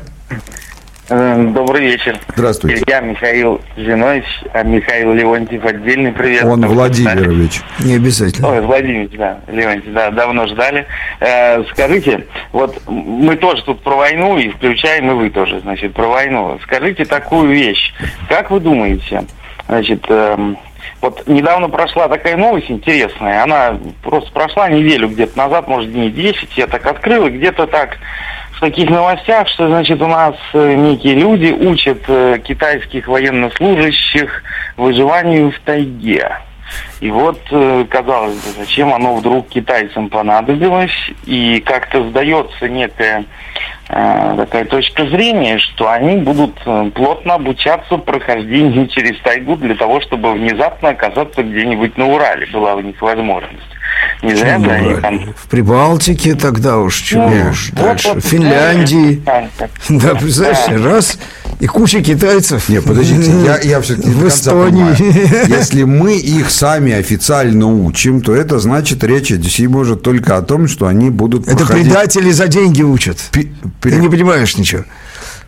Эм, добрый вечер. Здравствуйте. Я Михаил Зинович, а Михаил Леонтьев отдельный привет. Он Владимирович. Не обязательно. Ой, Владимир, да, Леонтьев, да, давно ждали. Э, скажите, вот мы тоже тут про войну, и включаем и вы тоже, значит, про войну. Скажите такую вещь. Как вы думаете, значит, э, вот недавно прошла такая новость интересная, она просто прошла неделю где-то назад, может, дней 10, я так открыл, и где-то так в таких новостях, что, значит, у нас э, некие люди учат э, китайских военнослужащих выживанию в тайге. И вот, э, казалось бы, зачем оно вдруг китайцам понадобилось, и как-то сдается некая э, такая точка зрения, что они будут плотно обучаться прохождению через тайгу для того, чтобы внезапно оказаться где-нибудь на Урале, была у них возможность. Не зря же они там... В Прибалтике тогда уж, чего ну, уж вот, дальше. Вот, в Финляндии. Да, представляешь, да. раз, и куча китайцев. Не, подождите, я, я все-таки в Эстонии. Если мы их сами официально учим, то это значит, речь идти может только о том, что они будут Это проходить... предатели за деньги учат. Пи- Ты не понимаешь ничего.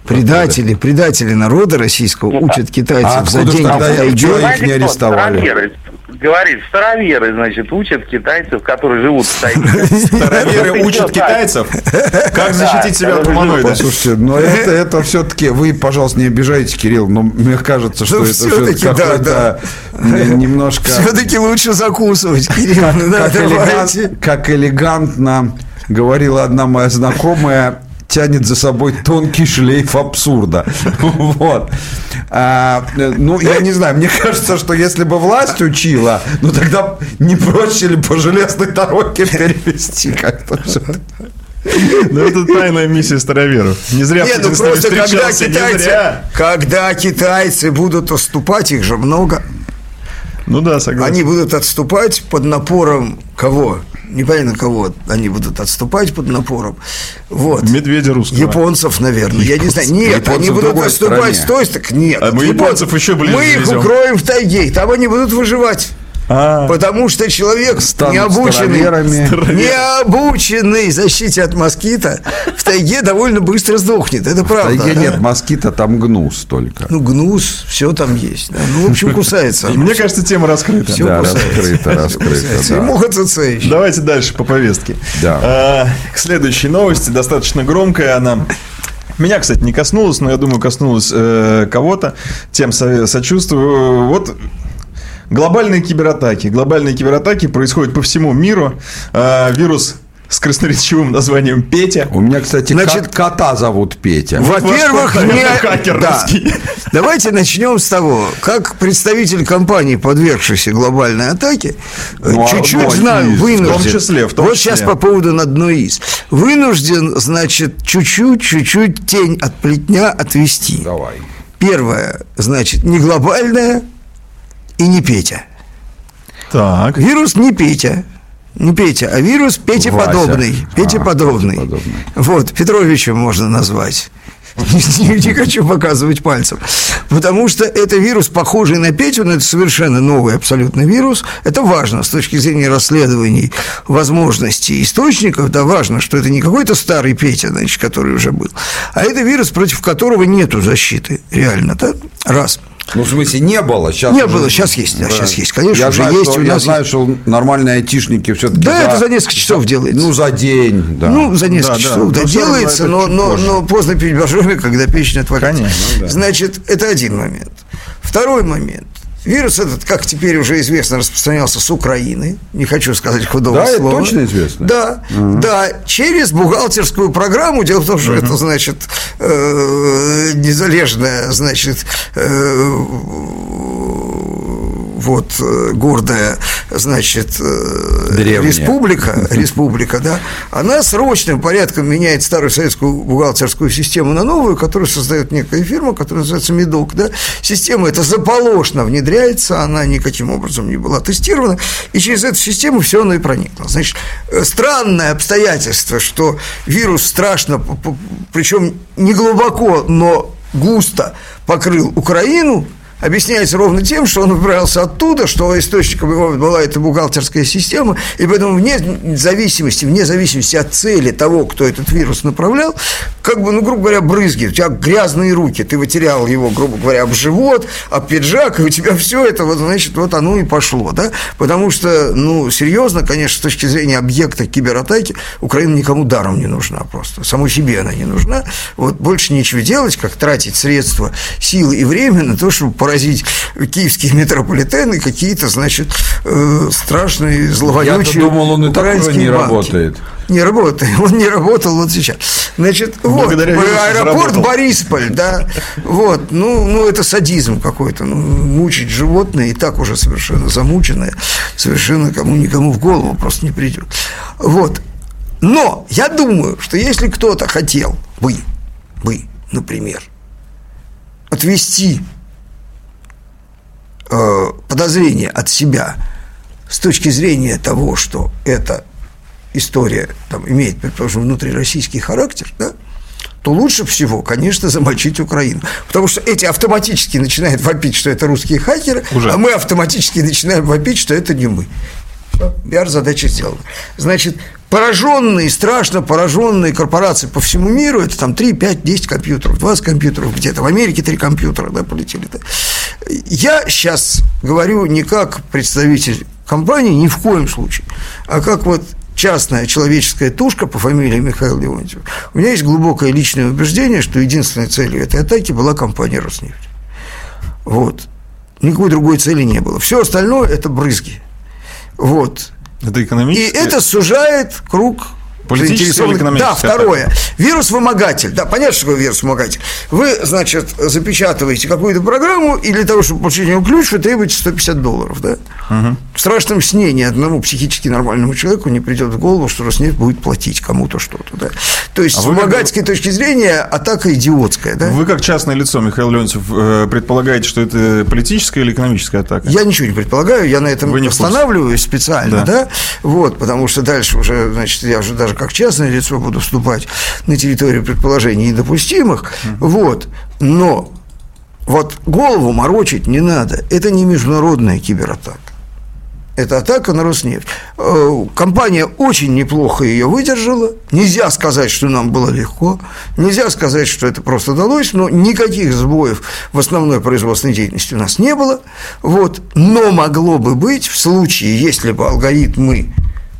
Предатели, предатели народа российского учат китайцев а за деньги. Тогда их не арестовали? Говорит, староверы, значит, учат китайцев, которые живут в тайге. Староверы учат китайцев? Как защитить себя от гуманоида? Слушайте, но это, все-таки, вы, пожалуйста, не обижайте, Кирилл, но мне кажется, что это все-таки какой-то немножко... Все-таки лучше закусывать, Кирилл. Как элегантно говорила одна моя знакомая, тянет за собой тонкий шлейф абсурда. Вот. А, ну, я не знаю, мне кажется, что если бы власть учила, ну тогда не проще ли по железной дороге перевести как-то ну, это тайная миссия староверов. Не зря Нет, ну просто когда китайцы, когда китайцы будут отступать, их же много. Ну да, согласен. Они будут отступать под напором кого? Непонятно кого они будут отступать под напором. Вот. Медведя русского. Японцев, наверное. Японцев. Я не знаю. Нет, Японцев они будут отступать с той стороны. Нет. А мы японцев еще ближе Мы их укроем в тайге, там они будут выживать. А, Потому что человек необученный, необученный защите от москита в тайге довольно быстро сдохнет. Это правда. В тайге нет москита, там гнус только. Ну, гнус, все там есть. Да. Ну, в общем, кусается. Мне кажется, тема раскрыта. Все да, раскрыта, раскрыта. Да. И муха еще. Давайте дальше по повестке. Да. А, к следующей новости, достаточно громкая она. Меня, кстати, не коснулась, но я думаю, коснулась э, кого-то. Тем со- сочувствую. Вот Глобальные кибератаки. Глобальные кибератаки происходят по всему миру. А, вирус с красноречивым названием Петя. У меня, кстати, Значит, кот- кота зовут Петя. Во-первых, ваш код, не... наверное, хакеровский. Да. Давайте начнем с того, как представитель компании, подвергшейся глобальной атаке, э, Ну, чуть-чуть одной знаю, из, в вынужден. том числе, в том вот числе. сейчас по поводу на одной из. Вынужден, значит, чуть-чуть, чуть-чуть тень от плетня отвести. Давай. Первое, значит, не глобальная и не Петя. Так. Вирус не Петя. Не Петя, а вирус Пете Вася. подобный. Пете А, подобный. Петеподобный. Вот, Петровичем можно назвать. Не, не хочу показывать пальцем. Потому что это вирус, похожий на Петю, но это совершенно новый абсолютно вирус. Это важно с точки зрения расследований возможностей источников. Да, важно, что это не какой-то старый Петя, значит, который уже был, а это вирус, против которого нету защиты. Реально, да? Раз. Ну, в смысле, не было. Сейчас Не уже- было, сейчас есть, да, сейчас есть. Конечно, я уже знаю, есть, Что, у я нас знаю, что нормальные айтишники все-таки... Да, это за несколько часов делается. Ну, за день, да. Ну, за несколько Да, да. часов, да, Ну, всё равно делается, но, но, позже. но поздно пить боржоми, когда печень отвалится. Конечно, Значит, это один момент. Второй момент. Вирус этот, как теперь уже известно, распространялся с Украины. Не хочу сказать худого Да, это слова. точно известно? Да, да, через бухгалтерскую программу. Дело в том, что это, значит, э, незалежная, значит, э, вот э, гордая, значит, э, Древняя. республика, республика, да, она срочным порядком меняет старую советскую бухгалтерскую систему на новую, которую создает некая фирма, которая называется Медок, да. Система эта заполошно внедряется, она никаким образом не была тестирована, и через эту систему все оно и проникло. Значит, э, странное обстоятельство, что вирус страшно, причем не глубоко, но густо покрыл Украину, объясняется ровно тем, что он выбрался оттуда, что источником его была эта бухгалтерская система, и поэтому вне зависимости, вне зависимости от цели того, кто этот вирус направлял, как бы, ну, грубо говоря, брызги, у тебя грязные руки, ты вытерял его, грубо говоря, об живот, об пиджак, и у тебя все это, вот, значит, вот оно и пошло, да, потому что, ну, серьезно, конечно, с точки зрения объекта кибератаки, Украина никому даром не нужна просто, самой себе она не нужна, вот, больше нечего делать, как тратить средства, силы и время на то, чтобы поразить киевские метрополитены какие-то, значит, э, страшные, зловонючие Я-то думал, он и украинские не банки. работает. Не работает, он не работал вот сейчас. Значит, вот, Благодаря вирусу аэропорт заработал. Борисполь, да, вот, ну, ну, это садизм какой-то, ну, мучить животное и так уже совершенно замученное, совершенно кому никому в голову просто не придет. Вот, но я думаю, что если кто-то хотел бы, бы, например, отвести подозрение от себя с точки зрения того, что эта история там, имеет, предположим, внутрироссийский характер, да, то лучше всего, конечно, замочить Украину. Потому что эти автоматически начинают вопить, что это русские хакеры, Уже. а мы автоматически начинаем вопить, что это не мы. Все, пиар-задача сделана. Значит, пораженные, страшно пораженные корпорации по всему миру, это там 3, 5, 10 компьютеров, 20 компьютеров, где-то в Америке 3 компьютера да, полетели. Да. Я сейчас говорю не как представитель компании, ни в коем случае, а как вот частная человеческая тушка по фамилии Михаил Леонтьев. У меня есть глубокое личное убеждение, что единственной целью этой атаки была компания «Роснефть». Вот. Никакой другой цели не было. Все остальное – это брызги. Вот. Это И экономически. это сужает круг Или заинтересованных- Да, второе. Вирус-вымогатель. Да, понятно, что такое вирус-вымогатель. Вы, значит, запечатываете какую-то программу, и для того, чтобы получить его ключ, вы требуете 150 долларов, да? В страшном сне ни одному психически нормальному человеку не придет в голову, что Роснефть будет платить кому-то что-то, да? То есть, А с вы вымогательской точки зрения, атака идиотская, да? Вы как частное лицо, Михаил Леонтьев, э, предполагаете, что это политическая или экономическая атака? Я ничего не предполагаю, я на этом Вы не останавливаюсь специально, Да. да. вот, потому что дальше уже, значит, я уже даже как частное лицо буду вступать на территорию предположений недопустимых, вот, но вот голову морочить не надо, это не международная кибератака. Это атака на Роснефть. Э, Компания очень неплохо ее выдержала. Нельзя сказать, что нам было легко. Нельзя сказать, что это просто удалось. Но никаких сбоев в основной производственной деятельности у нас не было. Вот. Но могло бы быть в случае, если бы алгоритмы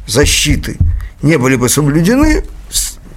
защиты не были бы соблюдены,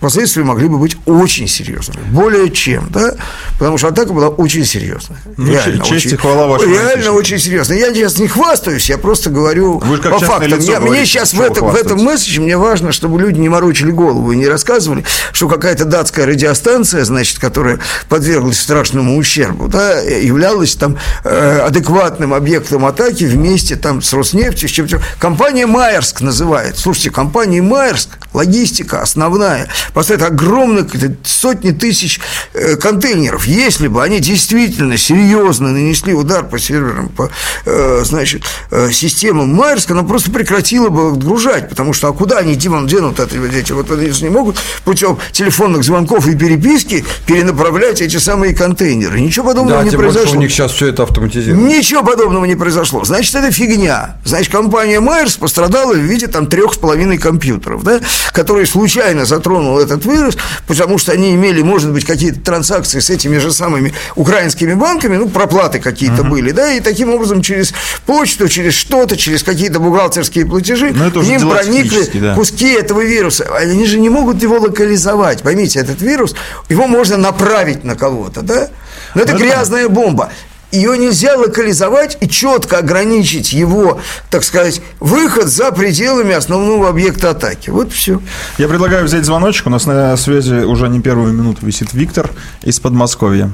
последствия могли бы быть очень серьезными. Более чем, да? Потому что атака была очень серьезная. Ну, реально честь и очень, хвала вашему Реально отечеству. очень серьезная. Я сейчас не хвастаюсь, я просто говорю Вы по фактам. лицо Я- мне говорите, сейчас в этом, в этом месседже мне важно, чтобы люди не морочили голову и не рассказывали, что какая-то датская радиостанция, значит, которая подверглась страшному ущербу, да, являлась там э, адекватным объектом атаки вместе там с Роснефтью, с чем-то. Компания Майерск называет. Слушайте, компания Майерск, логистика основная, поставит огромных сотни тысяч э, контейнеров. Если бы они действительно серьезно нанесли удар по серверам, по, э, значит, э, системам Майерск, она просто прекратила бы отгружать, потому что а куда они Димон денут это, эти вот они не могут путем телефонных звонков и переписки перенаправлять эти самые контейнеры. Ничего подобного Да, не тем больше произошло. у них сейчас все это автоматизировано. Ничего подобного не произошло. Значит, это фигня. Значит, компания Майерс пострадала в виде там трех с половиной компьютеров, да, которые случайно затронул этот вирус, потому что они имели, может быть, какие-то транзакции с этими же самыми украинскими банками, ну, проплаты какие-то были, да, и таким образом через почту, через что-то, через какие-то бухгалтерские платежи Ну, это к уже ним проникли да. куски этого вируса. Они же не могут его локализовать. Поймите, этот вирус, его можно направить на кого-то, да? Но это Ну, это грязная бомба. Ее нельзя локализовать и четко ограничить его, так сказать, выход за пределами основного объекта атаки. Вот все. Я предлагаю взять звоночек. У нас на связи уже не первую минуту висит Виктор из Подмосковья.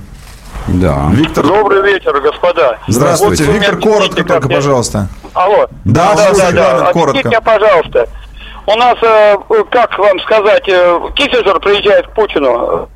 Да. Виктор, Добрый вечер, господа. здравствуйте. Вот Виктор, меня коротко только, я- пожалуйста. Алло. Да, да, да, Главное, да. коротко. Объясните меня, пожалуйста. У нас, э, как вам сказать, э, Киссинджер приезжает к Путину.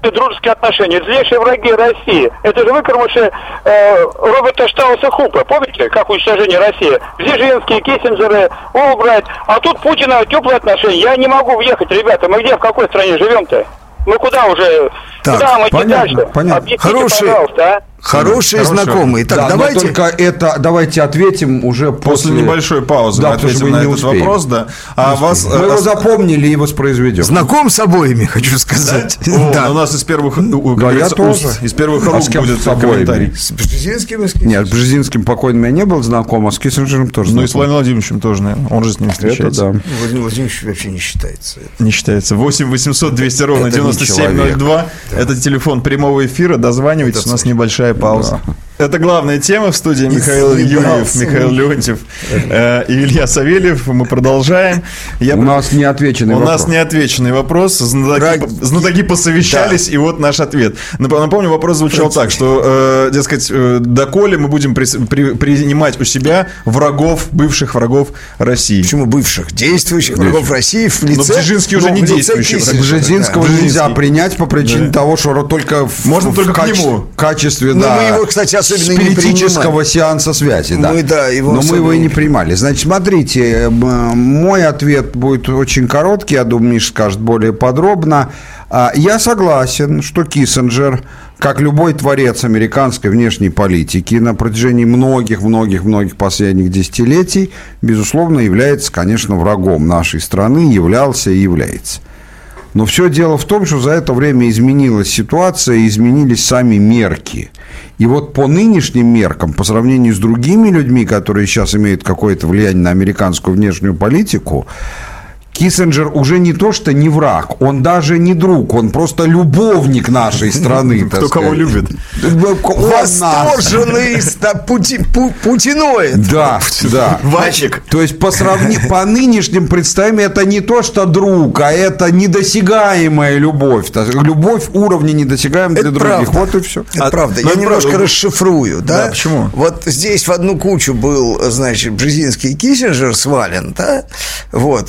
Дружеские отношения, злейшие враги России. Это же выкормыши э, Роберта Штауса Хупа. Помните, как уничтожение России? Бзижинские, Киссинджеры, Олбрайт. А тут Путина теплые отношения. Я не могу въехать, ребята. Мы где, в какой стране живем-то? Мы куда уже? Так, куда мы понятно, дальше? понятно. Объясните, Хорошие- пожалуйста, а? Хорошие Хорошо. знакомые. Так, да, давайте. но только это давайте ответим уже После после, небольшой паузы Да, мы ответим мы на не этот успеем. вопрос, да. А вас... Мы э, его запомнили и воспроизведем. Знаком с обоими, хочу сказать. О, Да. У нас из первых, ну, Да, я тоже. из первых А рук с кем будет с комментарий. С Бжезинским и с Нет, с Бжезинским покойным я не был знаком, а с Киссинджером тоже Ну и с знаком. Владимиром Владимировичем тоже, наверное. Он же с ним Это встречается. да. Владимир Владимирович вообще не считается. Не считается. 8 800 200 ровно Это не 9702. Это телефон прямого эфира. Дозванивайтесь, у нас небольшая пауза. Это главная тема в студии Михаил Юрьев. Михаил Леонтьев э, и Илья Савельев. Мы продолжаем. Я У нас неотвеченный У вопрос. нас неотвеченный вопрос. Знатоки, Враги. знатоки посовещались, и вот наш ответ. Нап- Напомню, вопрос звучал так, что, э, дескать, э, доколе мы будем прис- при- принимать у себя врагов, бывших врагов России. Почему бывших? Действующих врагов России в лице... Но Бжезинский уже ну, не в действующий Бжезинского да. нельзя принять по причине Да. того, что только в, Можно в только к каче- нему. качестве, да, мы его, кстати, особенно спиритического сеанса связи, да. Мы, да, его Но мы его и не принимали. Значит, смотрите, мой ответ будет очень короткий, я думаю, Миша скажет более подробно. А, Я согласен, что Киссинджер, как любой творец американской внешней политики на протяжении многих-многих-многих последних десятилетий, безусловно, является, конечно, врагом нашей страны, являлся и является. Но все дело в том, что за это время изменилась ситуация, изменились сами мерки. И вот по нынешним меркам, по сравнению с другими людьми, которые сейчас имеют какое-то влияние на американскую внешнюю политику, Киссинджер уже не то, что не враг, он даже не друг, он просто любовник нашей страны. Кто кого любит. Восторженный ста- пути- пу- путиноид. Да, да. Вачик. То есть по сравнению, по нынешним представлениям это не то, что друг, а это недосягаемая любовь. Любовь уровня недосягаем для Это других. правда. Вот и все. Это А, правда. ну, Я это немножко правда. расшифрую, да? Да, почему? Вот здесь в одну кучу был, значит, Бжезинский и Киссинджер свален, да? Вот.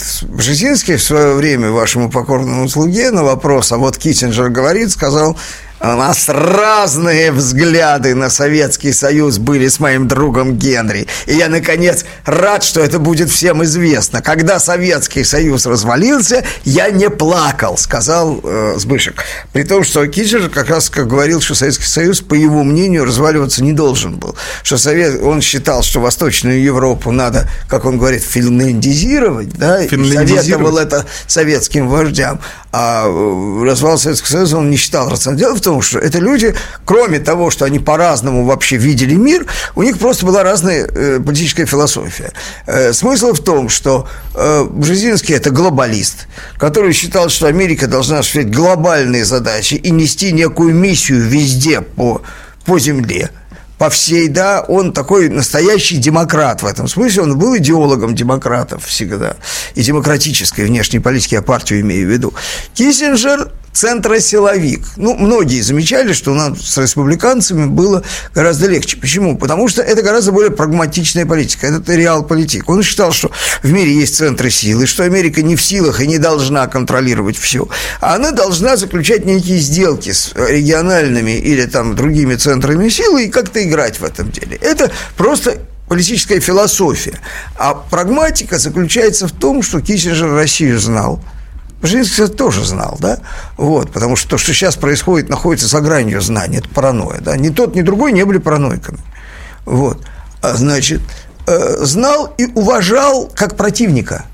Бжезинский в свое время вашему покорному слуге на вопрос, а вот Киссинджер говорит, сказал, у нас разные взгляды на Советский Союз были с моим другом Генри. И я, наконец, рад, что это будет всем известно. Когда Советский Союз развалился, я не плакал, сказал э, Сбышек. При том, что Киссинджер как раз как говорил, что Советский Союз, по его мнению, разваливаться не должен был. Что Совет, он считал, что Восточную Европу надо, как он говорит, финляндизировать, да, и Финляндизировать. советовал это советским вождям. А э, развал Советского Союза он не считал рациональным. Дело в том, том, что это люди, кроме того, что они по-разному вообще видели мир, у них просто была разная э, политическая философия. Э, смысл в том, что э, Бжезинский – это глобалист, который считал, что Америка должна осуществлять глобальные задачи и нести некую миссию везде по, по земле – по всей, да, он такой настоящий демократ в этом смысле, он был идеологом демократов всегда, и демократической внешней политики, я партию имею в виду. Киссинджер центросиловик. Ну, многие замечали, что у нас с республиканцами было гораздо легче. Почему? Потому что это гораздо более прагматичная политика. Это реал-политик. Он считал, что в мире есть центры силы, что Америка не в силах и не должна контролировать все. А она должна заключать некие сделки с региональными или там другими центрами силы и как-то играть в этом деле. Это просто политическая философия. А прагматика заключается в том, что Киссинджер Россию знал – Бжезинский тоже знал, да, вот, потому что то, что сейчас происходит, находится за гранью знания, это паранойя, да, ни тот, ни другой не были параноиками, вот, а, значит, э, знал и уважал как противника –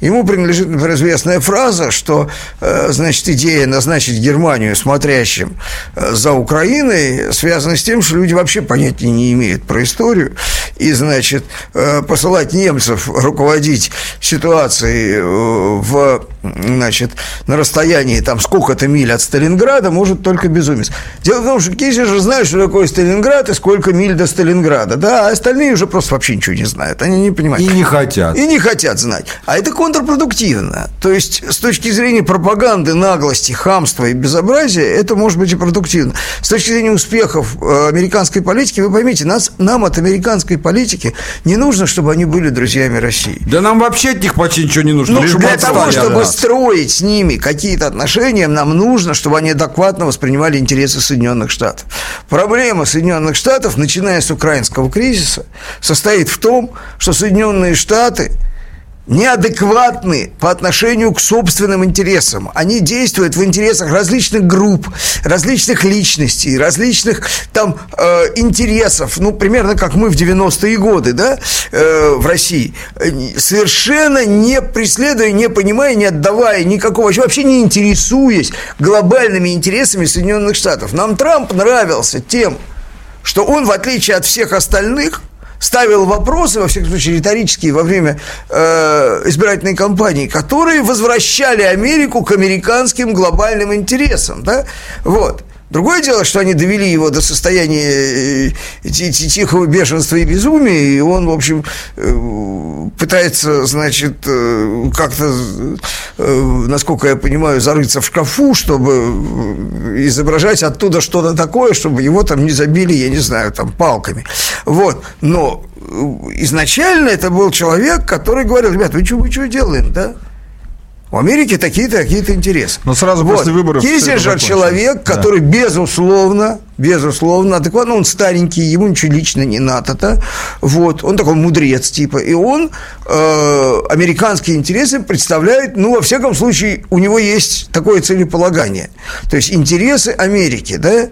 Ему принадлежит, например, известная фраза, что, э, значит, идея назначить Германию смотрящим э, за Украиной связана с тем, что люди вообще понятия не имеют про историю, и, значит, э, посылать немцев руководить ситуацией в, значит, на расстоянии там сколько-то миль от Сталинграда может только безумец. Дело в том, что Киссинджер знает, что такое Сталинград и сколько миль до Сталинграда, да, а остальные уже просто вообще ничего не знают, они не понимают. И не хотят. И не хотят знать. А это контрпродуктивно. То есть, с точки зрения пропаганды, наглости, хамства и безобразия, это может быть и продуктивно. С точки зрения успехов э, американской политики, вы поймите, нас, нам от американской политики не нужно, чтобы они были друзьями России. Да нам вообще от них почти ничего не нужно. Ну, для того, чтобы строить с ними какие-то отношения, нам нужно, чтобы они адекватно воспринимали интересы Соединенных Штатов. Проблема Соединенных Штатов, начиная с украинского кризиса, состоит в том, что Соединенные Штаты – неадекватны по отношению к собственным интересам. Они действуют в интересах различных групп, различных личностей, различных там э, интересов. Ну, примерно как мы в 90-е годы, да, э, в России. Совершенно не преследуя, не понимая, не отдавая никакого, вообще не интересуясь глобальными интересами Соединенных Штатов. Нам Трамп нравился тем, что он, в отличие от всех остальных, ставил вопросы, во всяком случае риторические, во время э, избирательной кампании, которые возвращали Америку к американским глобальным интересам. Да? Вот. Другое дело, что они довели его до состояния э, тихого бешенства и безумия, и он, в общем, э, пытается, значит, э, как-то, насколько я понимаю, зарыться в шкафу, чтобы изображать оттуда что-то такое, чтобы его там не забили, я не знаю, там, палками. Вот. Но изначально это был человек, который говорил, ребят, вы что, вы что делаем, да? В Америке такие-то, такие-то интересы. Но сразу вот. после выборов... Киссинджер человек, да. который, безусловно, безусловно, адекватно, он старенький, ему ничего лично не надо-то, вот, он такой мудрец, типа, и он э, американские интересы представляет, ну, во всяком случае, у него есть такое целеполагание, то есть интересы Америки, да,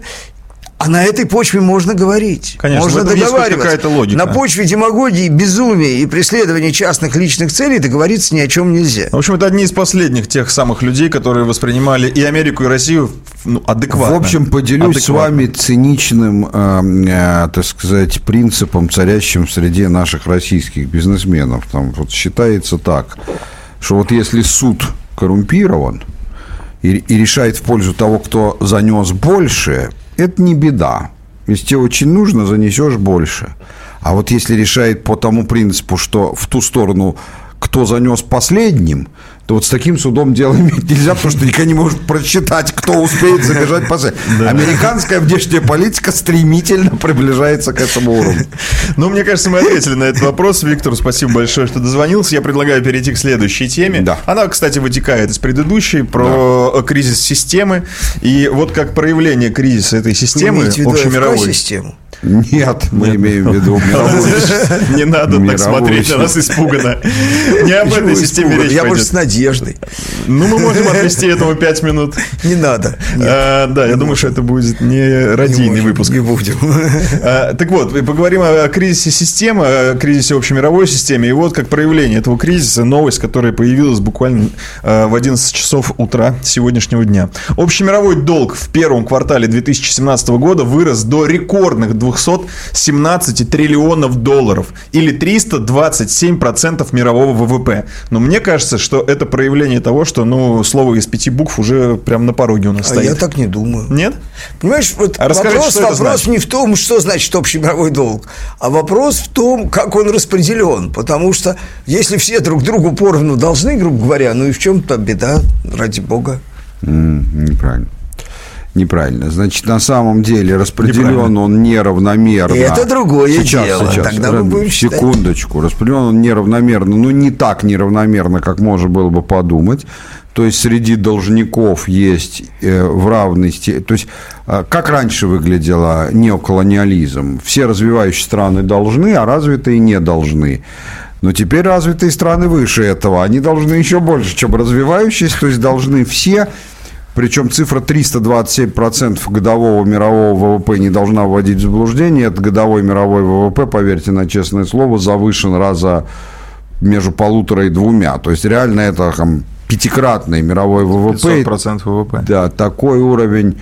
а на этой почве можно говорить. Конечно, можно договариваться. какая-то логика. На почве демагогии, безумия и преследования частных личных целей договориться ни о чем нельзя. В общем, это одни из последних тех самых людей, которые воспринимали и Америку, и Россию ну, адекватно. В общем, поделюсь адекватно. с вами циничным, э, э, так сказать, принципом, царящим среди наших российских бизнесменов. Там вот считается так, что вот если суд коррумпирован и, и решает в пользу того, кто занес больше, это не беда. Если тебе очень нужно, занесешь больше. А вот если решает по тому принципу, что в ту сторону, кто занес последним, то вот с таким судом дело иметь нельзя, потому что никогда не может просчитать, кто успеет забежать последним. Американская внешняя политика стремительно приближается к этому уровню. Ну, мне кажется, мы ответили на этот вопрос. Виктор, спасибо большое, что дозвонился. Я предлагаю перейти к следующей теме. Да. Она, кстати, вытекает из предыдущей про да. кризис системы. И вот как проявление кризиса этой системы общемировой. систему? Нет, мы имеем в виду мировую. Не надо так смотреть на нас испуганно. Не об этой системе речь Я, может, с надеждой. Ну, мы можем отвести этому 5 минут. Не надо. А, Да, я думаю, что это будет не радийный выпуск. Не будем. А, Так вот, поговорим о кризисе системы, о кризисе общемировой системе. И вот как проявление этого кризиса новость, которая появилась буквально а, в 11 часов утра сегодняшнего дня. Общемировой долг в первом квартале 2017 года вырос до рекордных 217 триллионов долларов или 327% мирового ВВП. Но мне кажется, что это проявление того, что ну, слово из пяти букв уже прям на пороге у нас А стоит. я так не думаю. Нет? Понимаешь, вот А расскажите, вопрос, что это вопрос значит? не в том, что значит общий мировой долг, а вопрос в том, как он распределен. Потому что если все друг другу поровну должны, грубо говоря, ну и в чем-то беда, ради бога. М, Неправильно. Неправильно. Значит, на самом деле распределен он неравномерно. Это другое сейчас, дело. Сейчас, Тогда мы будем считать. Секундочку. Распределен он неравномерно. Ну, не так неравномерно, как можно было бы подумать. То есть, среди должников есть э, в равной степени... То есть, э, как раньше выглядело неоколониализм? Все развивающие страны должны, а развитые не должны. Но теперь развитые страны выше этого. Они должны еще больше, чем развивающиеся. То есть, должны все причем цифра 327% годового мирового ВВП не должна вводить в заблуждение. Это годовой мировой ВВП, поверьте на честное слово, завышен раза между полутора и двумя. То есть реально это там, пятикратный мировой ВВП. 500% ВВП. Да, такой уровень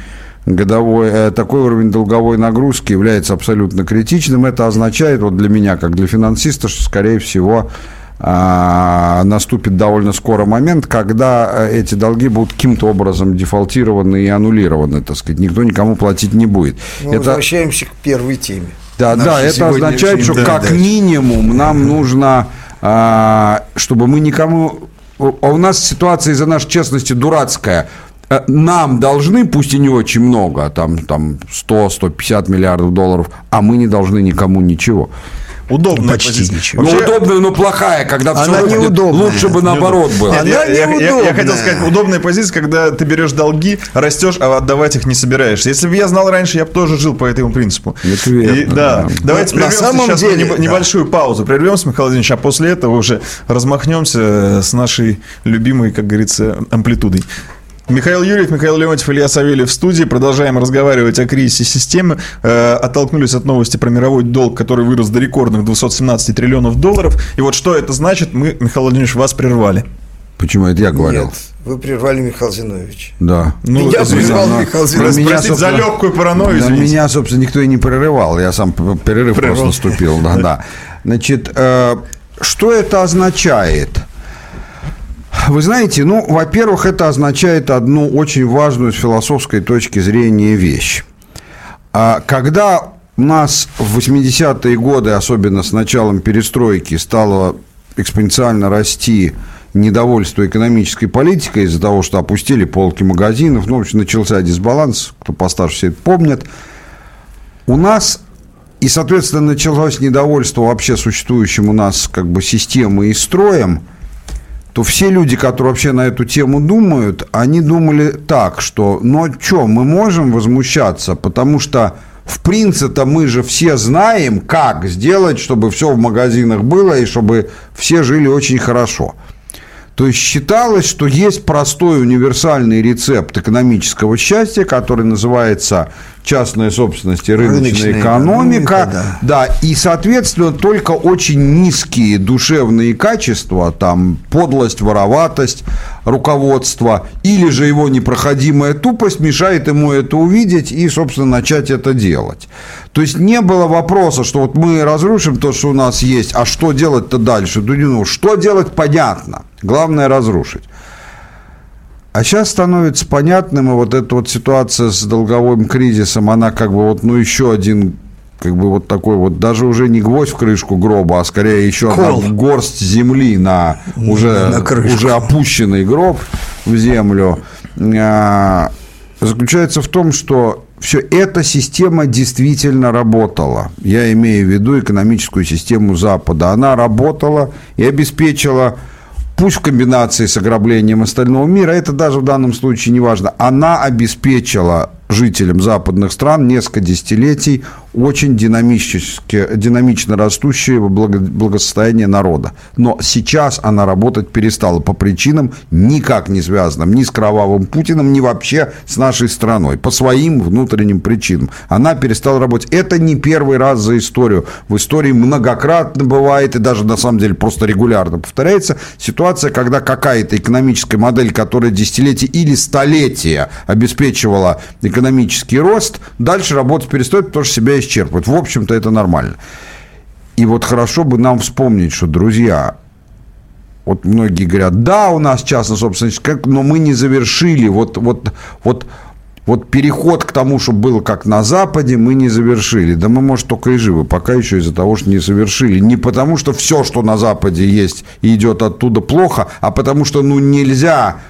годовой, э, такой уровень долговой нагрузки является абсолютно критичным. Это означает, вот для меня, как для финансиста, что, скорее всего, наступит довольно скоро момент, когда э, эти долги будут каким-то образом дефолтированы и аннулированы, так сказать. Никто никому платить не будет. Мы это, возвращаемся к первой теме. да, да, это означает, что как передачи. минимум нам нужно, а, чтобы мы никому... А у нас ситуация из-за нашей честности дурацкая. Э, Нам должны, пусть и не очень много, а там, там 100-150 миллиардов долларов, а мы не должны никому ничего. Удобно. Почти ничего. Ну, удобная, но плохая, когда все Она неудобная. лучше бы наоборот было. Нет, Она я, я- я- я неудобная. хотел сказать, удобная позиция, когда ты берешь долги, растешь, а отдавать их не собираешься. Если бы я знал раньше, я бы тоже жил по этому принципу. Это верно, И, да. да. Давайте На прервемся самом сейчас деле, на небо- да. небольшую паузу. Прервемся, Михаил Владимирович, а после этого уже размахнемся с нашей любимой, как говорится, амплитудой. Михаил Юрьев, Михаил Леонтьев, Илья Савельев в студии. Продолжаем разговаривать о кризисе системы. Э, оттолкнулись от новости про мировой долг, который вырос до рекордных 217 триллионов долларов. И вот что это значит, мы, Михаил Владимирович, вас прервали. Почему это я говорил? Нет, вы прервали Михаила Зиновича. Да. Ну, Я прервал но- Михаила Простите Зиновича. меня, за собственно, легкую паранойю, На извините. меня, собственно, никто и не прерывал. Я сам перерыв Прервал. просто наступил. Да, да. Значит, э, что это означает? Вы знаете, ну, во-первых, это означает одну очень важную с философской точки зрения вещь. А Когда у нас в 80-е годы, особенно с началом перестройки, стало экспоненциально расти недовольство экономической политикой из-за того, что опустили полки магазинов, ну, в общем, начался дисбаланс, кто постарше все это помнит, у нас и, соответственно, началось недовольство вообще существующим у нас как бы системой и строем, то все люди, которые вообще на эту тему думают, они думали так, что, ну, а что, мы можем возмущаться, потому что, в принципе, мы же все знаем, как сделать, чтобы все в магазинах было и чтобы все жили очень хорошо. То есть считалось, что есть простой универсальный рецепт экономического счастья, который называется частная собственность и рыночная, Рыночная экономика. экономика, да. и, соответственно, только очень низкие душевные качества, там, подлость, вороватость руководства или же его непроходимая тупость мешает ему это увидеть и, собственно, начать это делать. То есть не было вопроса, что вот мы разрушим то, что у нас есть, а что делать-то дальше? Ну, что делать, понятно. Главное разрушить. А сейчас становится понятным, и вот эта вот ситуация с долговым кризисом, она как бы вот, ну, еще один, как бы вот такой вот, даже уже не гвоздь в крышку гроба, а скорее еще Кол. одна горсть земли на уже, на крышку. уже опущенный гроб в землю, а, заключается в том, что все эта система действительно работала. Я имею в виду экономическую систему Запада. Она работала и обеспечила пусть в комбинации с ограблением остального мира, это даже в данном случае не важно, она обеспечила жителям западных стран несколько десятилетий очень динамически, динамично растущее благо- благосостояние народа. Но сейчас она работать перестала по причинам никак не связанным ни с кровавым Путиным, ни вообще с нашей страной. По своим внутренним причинам. Она перестала работать. Это не первый раз за историю. В истории многократно бывает и даже на самом деле просто регулярно повторяется ситуация, когда какая-то экономическая модель, которая десятилетия или столетия обеспечивала экономический рост, дальше работать перестает, потому что себя исчерпывает. В общем-то, это нормально. И вот хорошо бы нам вспомнить, что, друзья, вот многие говорят, да, у нас частная собственность, как, но мы не завершили вот, вот, вот, вот переход к тому, чтобы было как на Западе, мы не завершили. Да мы, может, только и живы, пока еще из-за того, что не совершили. Не потому, что все, что на Западе есть и идет оттуда плохо, а потому что, ну, нельзя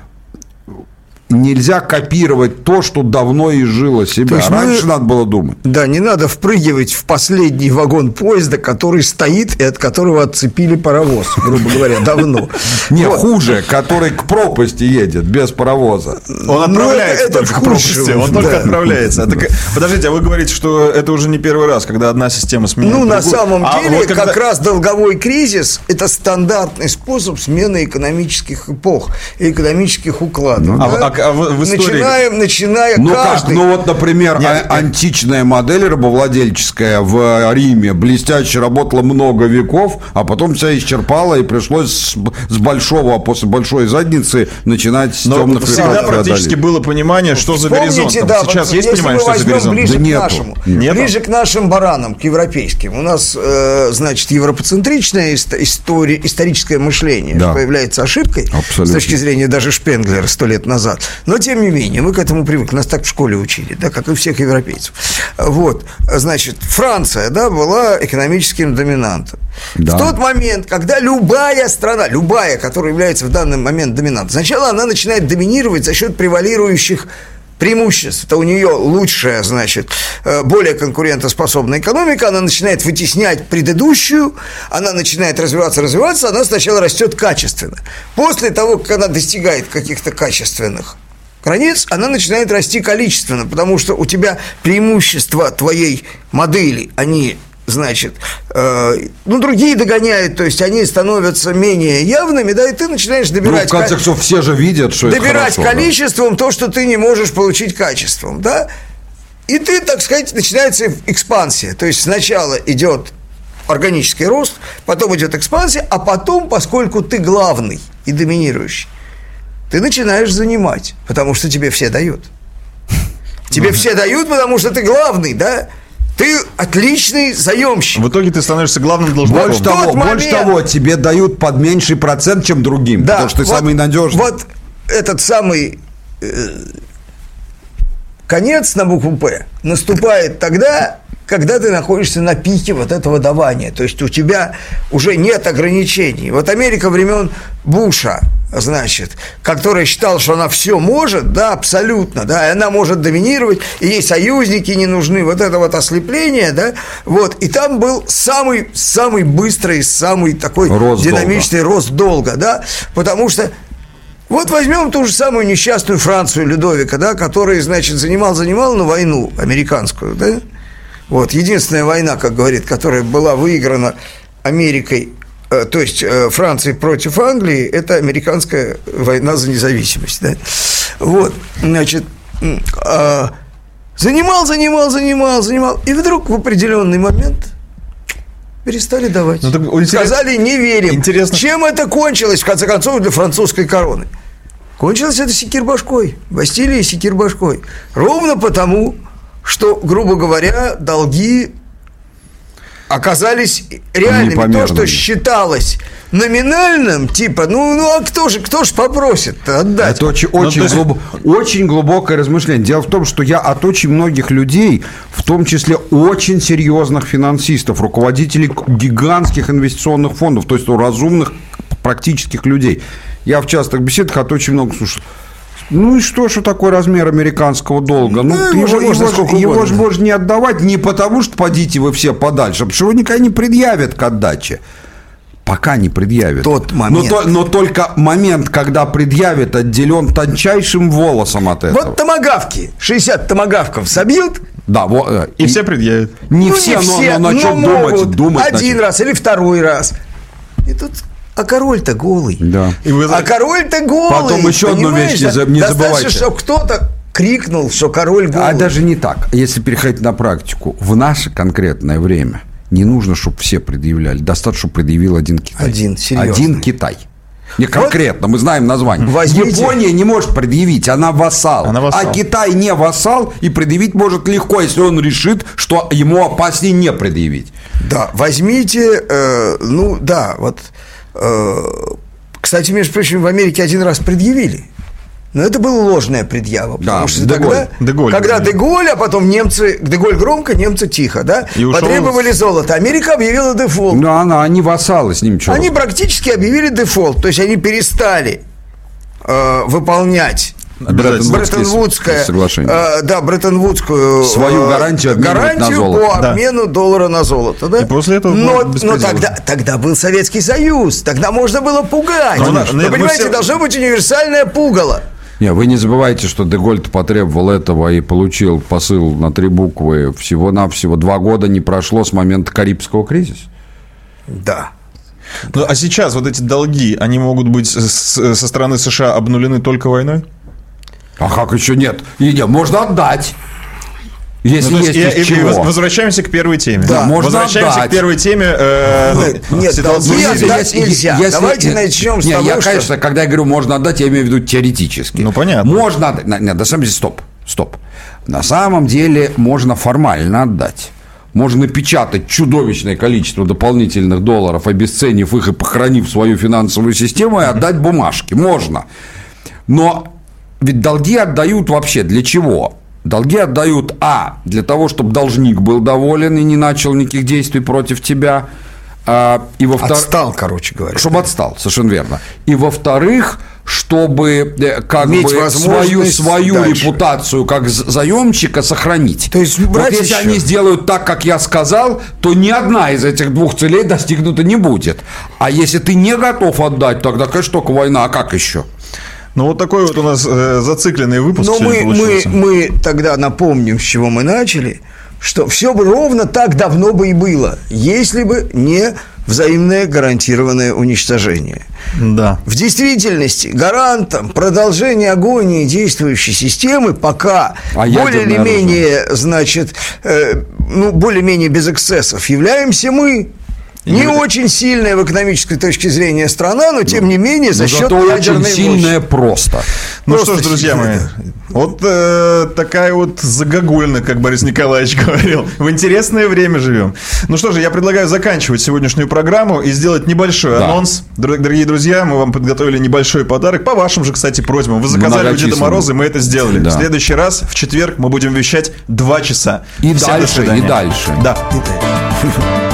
нельзя копировать то, что давно и жило себя. То мы- Раньше надо было думать. Да, не надо впрыгивать в последний вагон поезда, который стоит и от которого отцепили паровоз, грубо говоря, давно. Не, хуже, который к пропасти едет без паровоза. Он отправляется это- это только в к пропасти, он только отправляется. А подождите, а вы говорите, что это уже не первый раз, когда одна система сменяет Ну, на самом А деле, как раз долговой кризис – это стандартный способ смены экономических эпох и экономических укладов. А в- а- а в- истории- Начинаем, начиная Ну как, каждый... ну вот, например, Нет, а- нет. античная модель рабовладельческая в Риме блестяще работала много веков, а потом вся исчерпала и пришлось с, с большого, а после большой задницы начинать с Но темных всегда практически преодолеть. было понимание, что за горизонтом. да, Сейчас вот есть понимание, что за горизонтом? ближе Да к нету. нашему, Нету? ближе к нашим баранам, к европейским. У нас, э, значит, европоцентричное ист- истори- историческое мышление Да. появляется ошибкой Абсолютно. с точки зрения даже Шпенглера сто лет назад. Но, тем не менее, мы к этому привыкли. Нас так в школе учили, да, как и всех европейцев. Вот, значит, Франция, да, была экономическим доминантом. Да. В тот момент, когда любая страна, любая, которая является в данный момент доминантом, сначала она начинает доминировать за счет превалирующих преимуществ. Это у нее лучшая, значит, э, более конкурентоспособная экономика, она начинает вытеснять предыдущую, она начинает развиваться, развиваться, она сначала растет качественно. После того, как она достигает каких-то качественных границ, она начинает расти количественно, потому что у тебя преимущества твоей модели, они значит, э, ну, другие догоняют, то есть они становятся менее явными, да, и ты начинаешь Ну, добирать... в конце концов, все же видят, что добирать хорошо, да. количеством то, что ты не можешь получить качеством, да? И ты, так сказать, начинается экспансия. То есть сначала идет органический рост, потом идет экспансия, а потом, поскольку ты главный и доминирующий, ты начинаешь занимать, потому что тебе все дают. Тебе все дают, потому что ты главный, да? Ты отличный заемщик. В итоге ты становишься главным должником. Больше того, больше момент- того, тебе дают под меньший процент, чем другим, Да, потому что ты вот- самый надежный. Вот этот самый э, конец на букву «П» наступает тогда, когда ты находишься на пике вот этого давания. То есть у тебя уже нет ограничений. Вот Америка времен Буша, значит, которая считала, что она все может, да, абсолютно, да, и она может доминировать, и ей союзники не нужны, вот это вот ослепление, да, вот, и там был самый, самый быстрый, самый такой Рост долга. динамичный рост долга, да, потому что вот возьмем ту же самую несчастную Францию Людовика, да, который, значит, занимал-занимал на войну американскую, да, вот, единственная война, как говорит, которая была выиграна Америкой, э, то есть э, Францией против Англии, это американская война за независимость, да, вот, значит, а, занимал, занимал, занимал, занимал, и вдруг в определенный момент перестали давать. Ну, так интерес- Сказали, не верим. Интересно. Чем это кончилось, в конце концов, для французской короны? Кончилось это секирбашкой. Бастилия секирбашкой. Ровно потому, что, грубо говоря, долги оказались реальными. То, что считалось номинальным, типа, ну, ну а кто же, кто же попросит отдать? Это очень, Ну, очень, есть- глубо- очень глубокое размышление. Дело в том, что я от очень многих людей, в том числе очень серьезных финансистов, руководителей гигантских инвестиционных фондов, то есть у разумных практических людей, я в частых беседах от очень много слушал. Ну и что, что такой размер американского долга? Ну, Ну, ты его его, же можно его, его же можно не отдавать не потому, что подите вы все подальше, а потому что его никогда не предъявят к отдаче. Пока не предъявят. Тот Но, момент. то- но только момент, когда предъявят, отделен тончайшим волосом от этого. Вот томогавки, 60 томогавков собьют, Да, вот, э, И все предъявят. Не ну, все, но, все, но начнут но думать, могут думать один начнут. раз или второй раз. И тут, а король-то голый. Да. И вы- А король-то голый. Потом еще одну вещь не за- не Достаточно, забывайте. чтобы кто-то крикнул, что король голый. А даже не так. Если переходить на практику, в наше конкретное время не нужно, чтобы все предъявляли. Достаточно, чтобы предъявил один Китай. Один, серьезно. Один Китай. Не конкретно, мы знаем название. Возьмите- Япония не может предъявить, она вассал. Она вассал. А Китай не вассал и предъявить может легко, если он решит, что ему опаснее не предъявить. Да, возьмите, э, ну да, вот, кстати, между прочим, в Америке один раз предъявили. Но это была ложная предъява, потому Да, что Де Голль. тогда, Де Голль когда. Де Голль, а потом немцы, Де Голль громко, немцы тихо, да, И ушел потребовали золото. Америка объявила дефолт. Но она, они вассалы, с ним что? Они практически объявили дефолт, то есть они перестали э, выполнять. Бреттон-Вудское, соглашение. э, да, Бреттон-Вудскую Свою э, гарантию гарантию золото. по Да. обмену доллара на золото, да? И после этого но, был но тогда, тогда был Советский Союз, тогда можно было пугать. Ну, Вы нет, мы понимаете, все- должно быть универсальное пугало. Не, вы не забывайте, что Деголь потребовал этого и получил посыл на три буквы. Всего-навсего два года не прошло с момента Карибского кризиса. Да. Ну, а сейчас вот эти долги, они могут быть со стороны США обнулены только войной? А как еще нет? И нет, можно отдать. Если Ну, то есть, и- из и- чего. воз- возвращаемся к первой теме. Да, можно возвращаемся отдать. к первой теме. э, Нет, нет, ситуации- Если- отдать если- нельзя. если- Давайте начнем с не, того, я, что- конечно, когда я говорю можно отдать, я имею в виду теоретически. Ну, понятно. Можно отдать. Нет, на самом деле, стоп, стоп. На самом деле можно формально отдать. Можно напечатать чудовищное количество дополнительных долларов, обесценив их и похоронив свою финансовую систему, и отдать бумажки. Можно. Но ведь долги отдают вообще для чего? Долги отдают, а, для того, чтобы должник был доволен и не начал никаких действий против тебя, а, и во вторых... Отстал, короче говоря. Чтобы отстал, совершенно верно. И во-вторых, чтобы э, как Иметь бы свою, свою дальше. репутацию как заемщика сохранить. То есть вот брать если еще. они сделают так, как я сказал, то ни одна из этих двух целей достигнута не будет. А если ты не готов отдать, тогда, конечно, только война, а как еще? Ну, вот такой вот у нас э, зацикленный выпуск Но мы, мы, мы тогда напомним, с чего мы начали, что все бы ровно так давно бы и было, если бы не взаимное гарантированное уничтожение. Да. В действительности гарантом продолжения агонии действующей системы пока А более или ядерное менее, значит, э, ну, более-менее без эксцессов являемся мы. Не очень сильная в экономической точке зрения страна, но тем не менее за Но счет зато очень ядерной мощи. сильное просто. Ну Просто что ж, друзья мои, вот э, такая вот загогульна, как Борис Николаевич говорил. В интересное время живем. Ну что же, я предлагаю заканчивать сегодняшнюю программу и сделать небольшой Да. анонс. Дор- Дорогие друзья, мы вам подготовили небольшой подарок по вашим же, кстати, просьбам. Вы заказали у Деда. Мороза, и мы это сделали. Да. В следующий раз, в четверг, мы будем вещать два часа. И Всем до дальше, свидания. и дальше.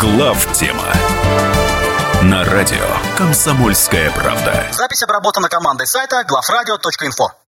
Глав тема на радио Комсомольская правда. Запись обработана командой сайта главрадио.инфо.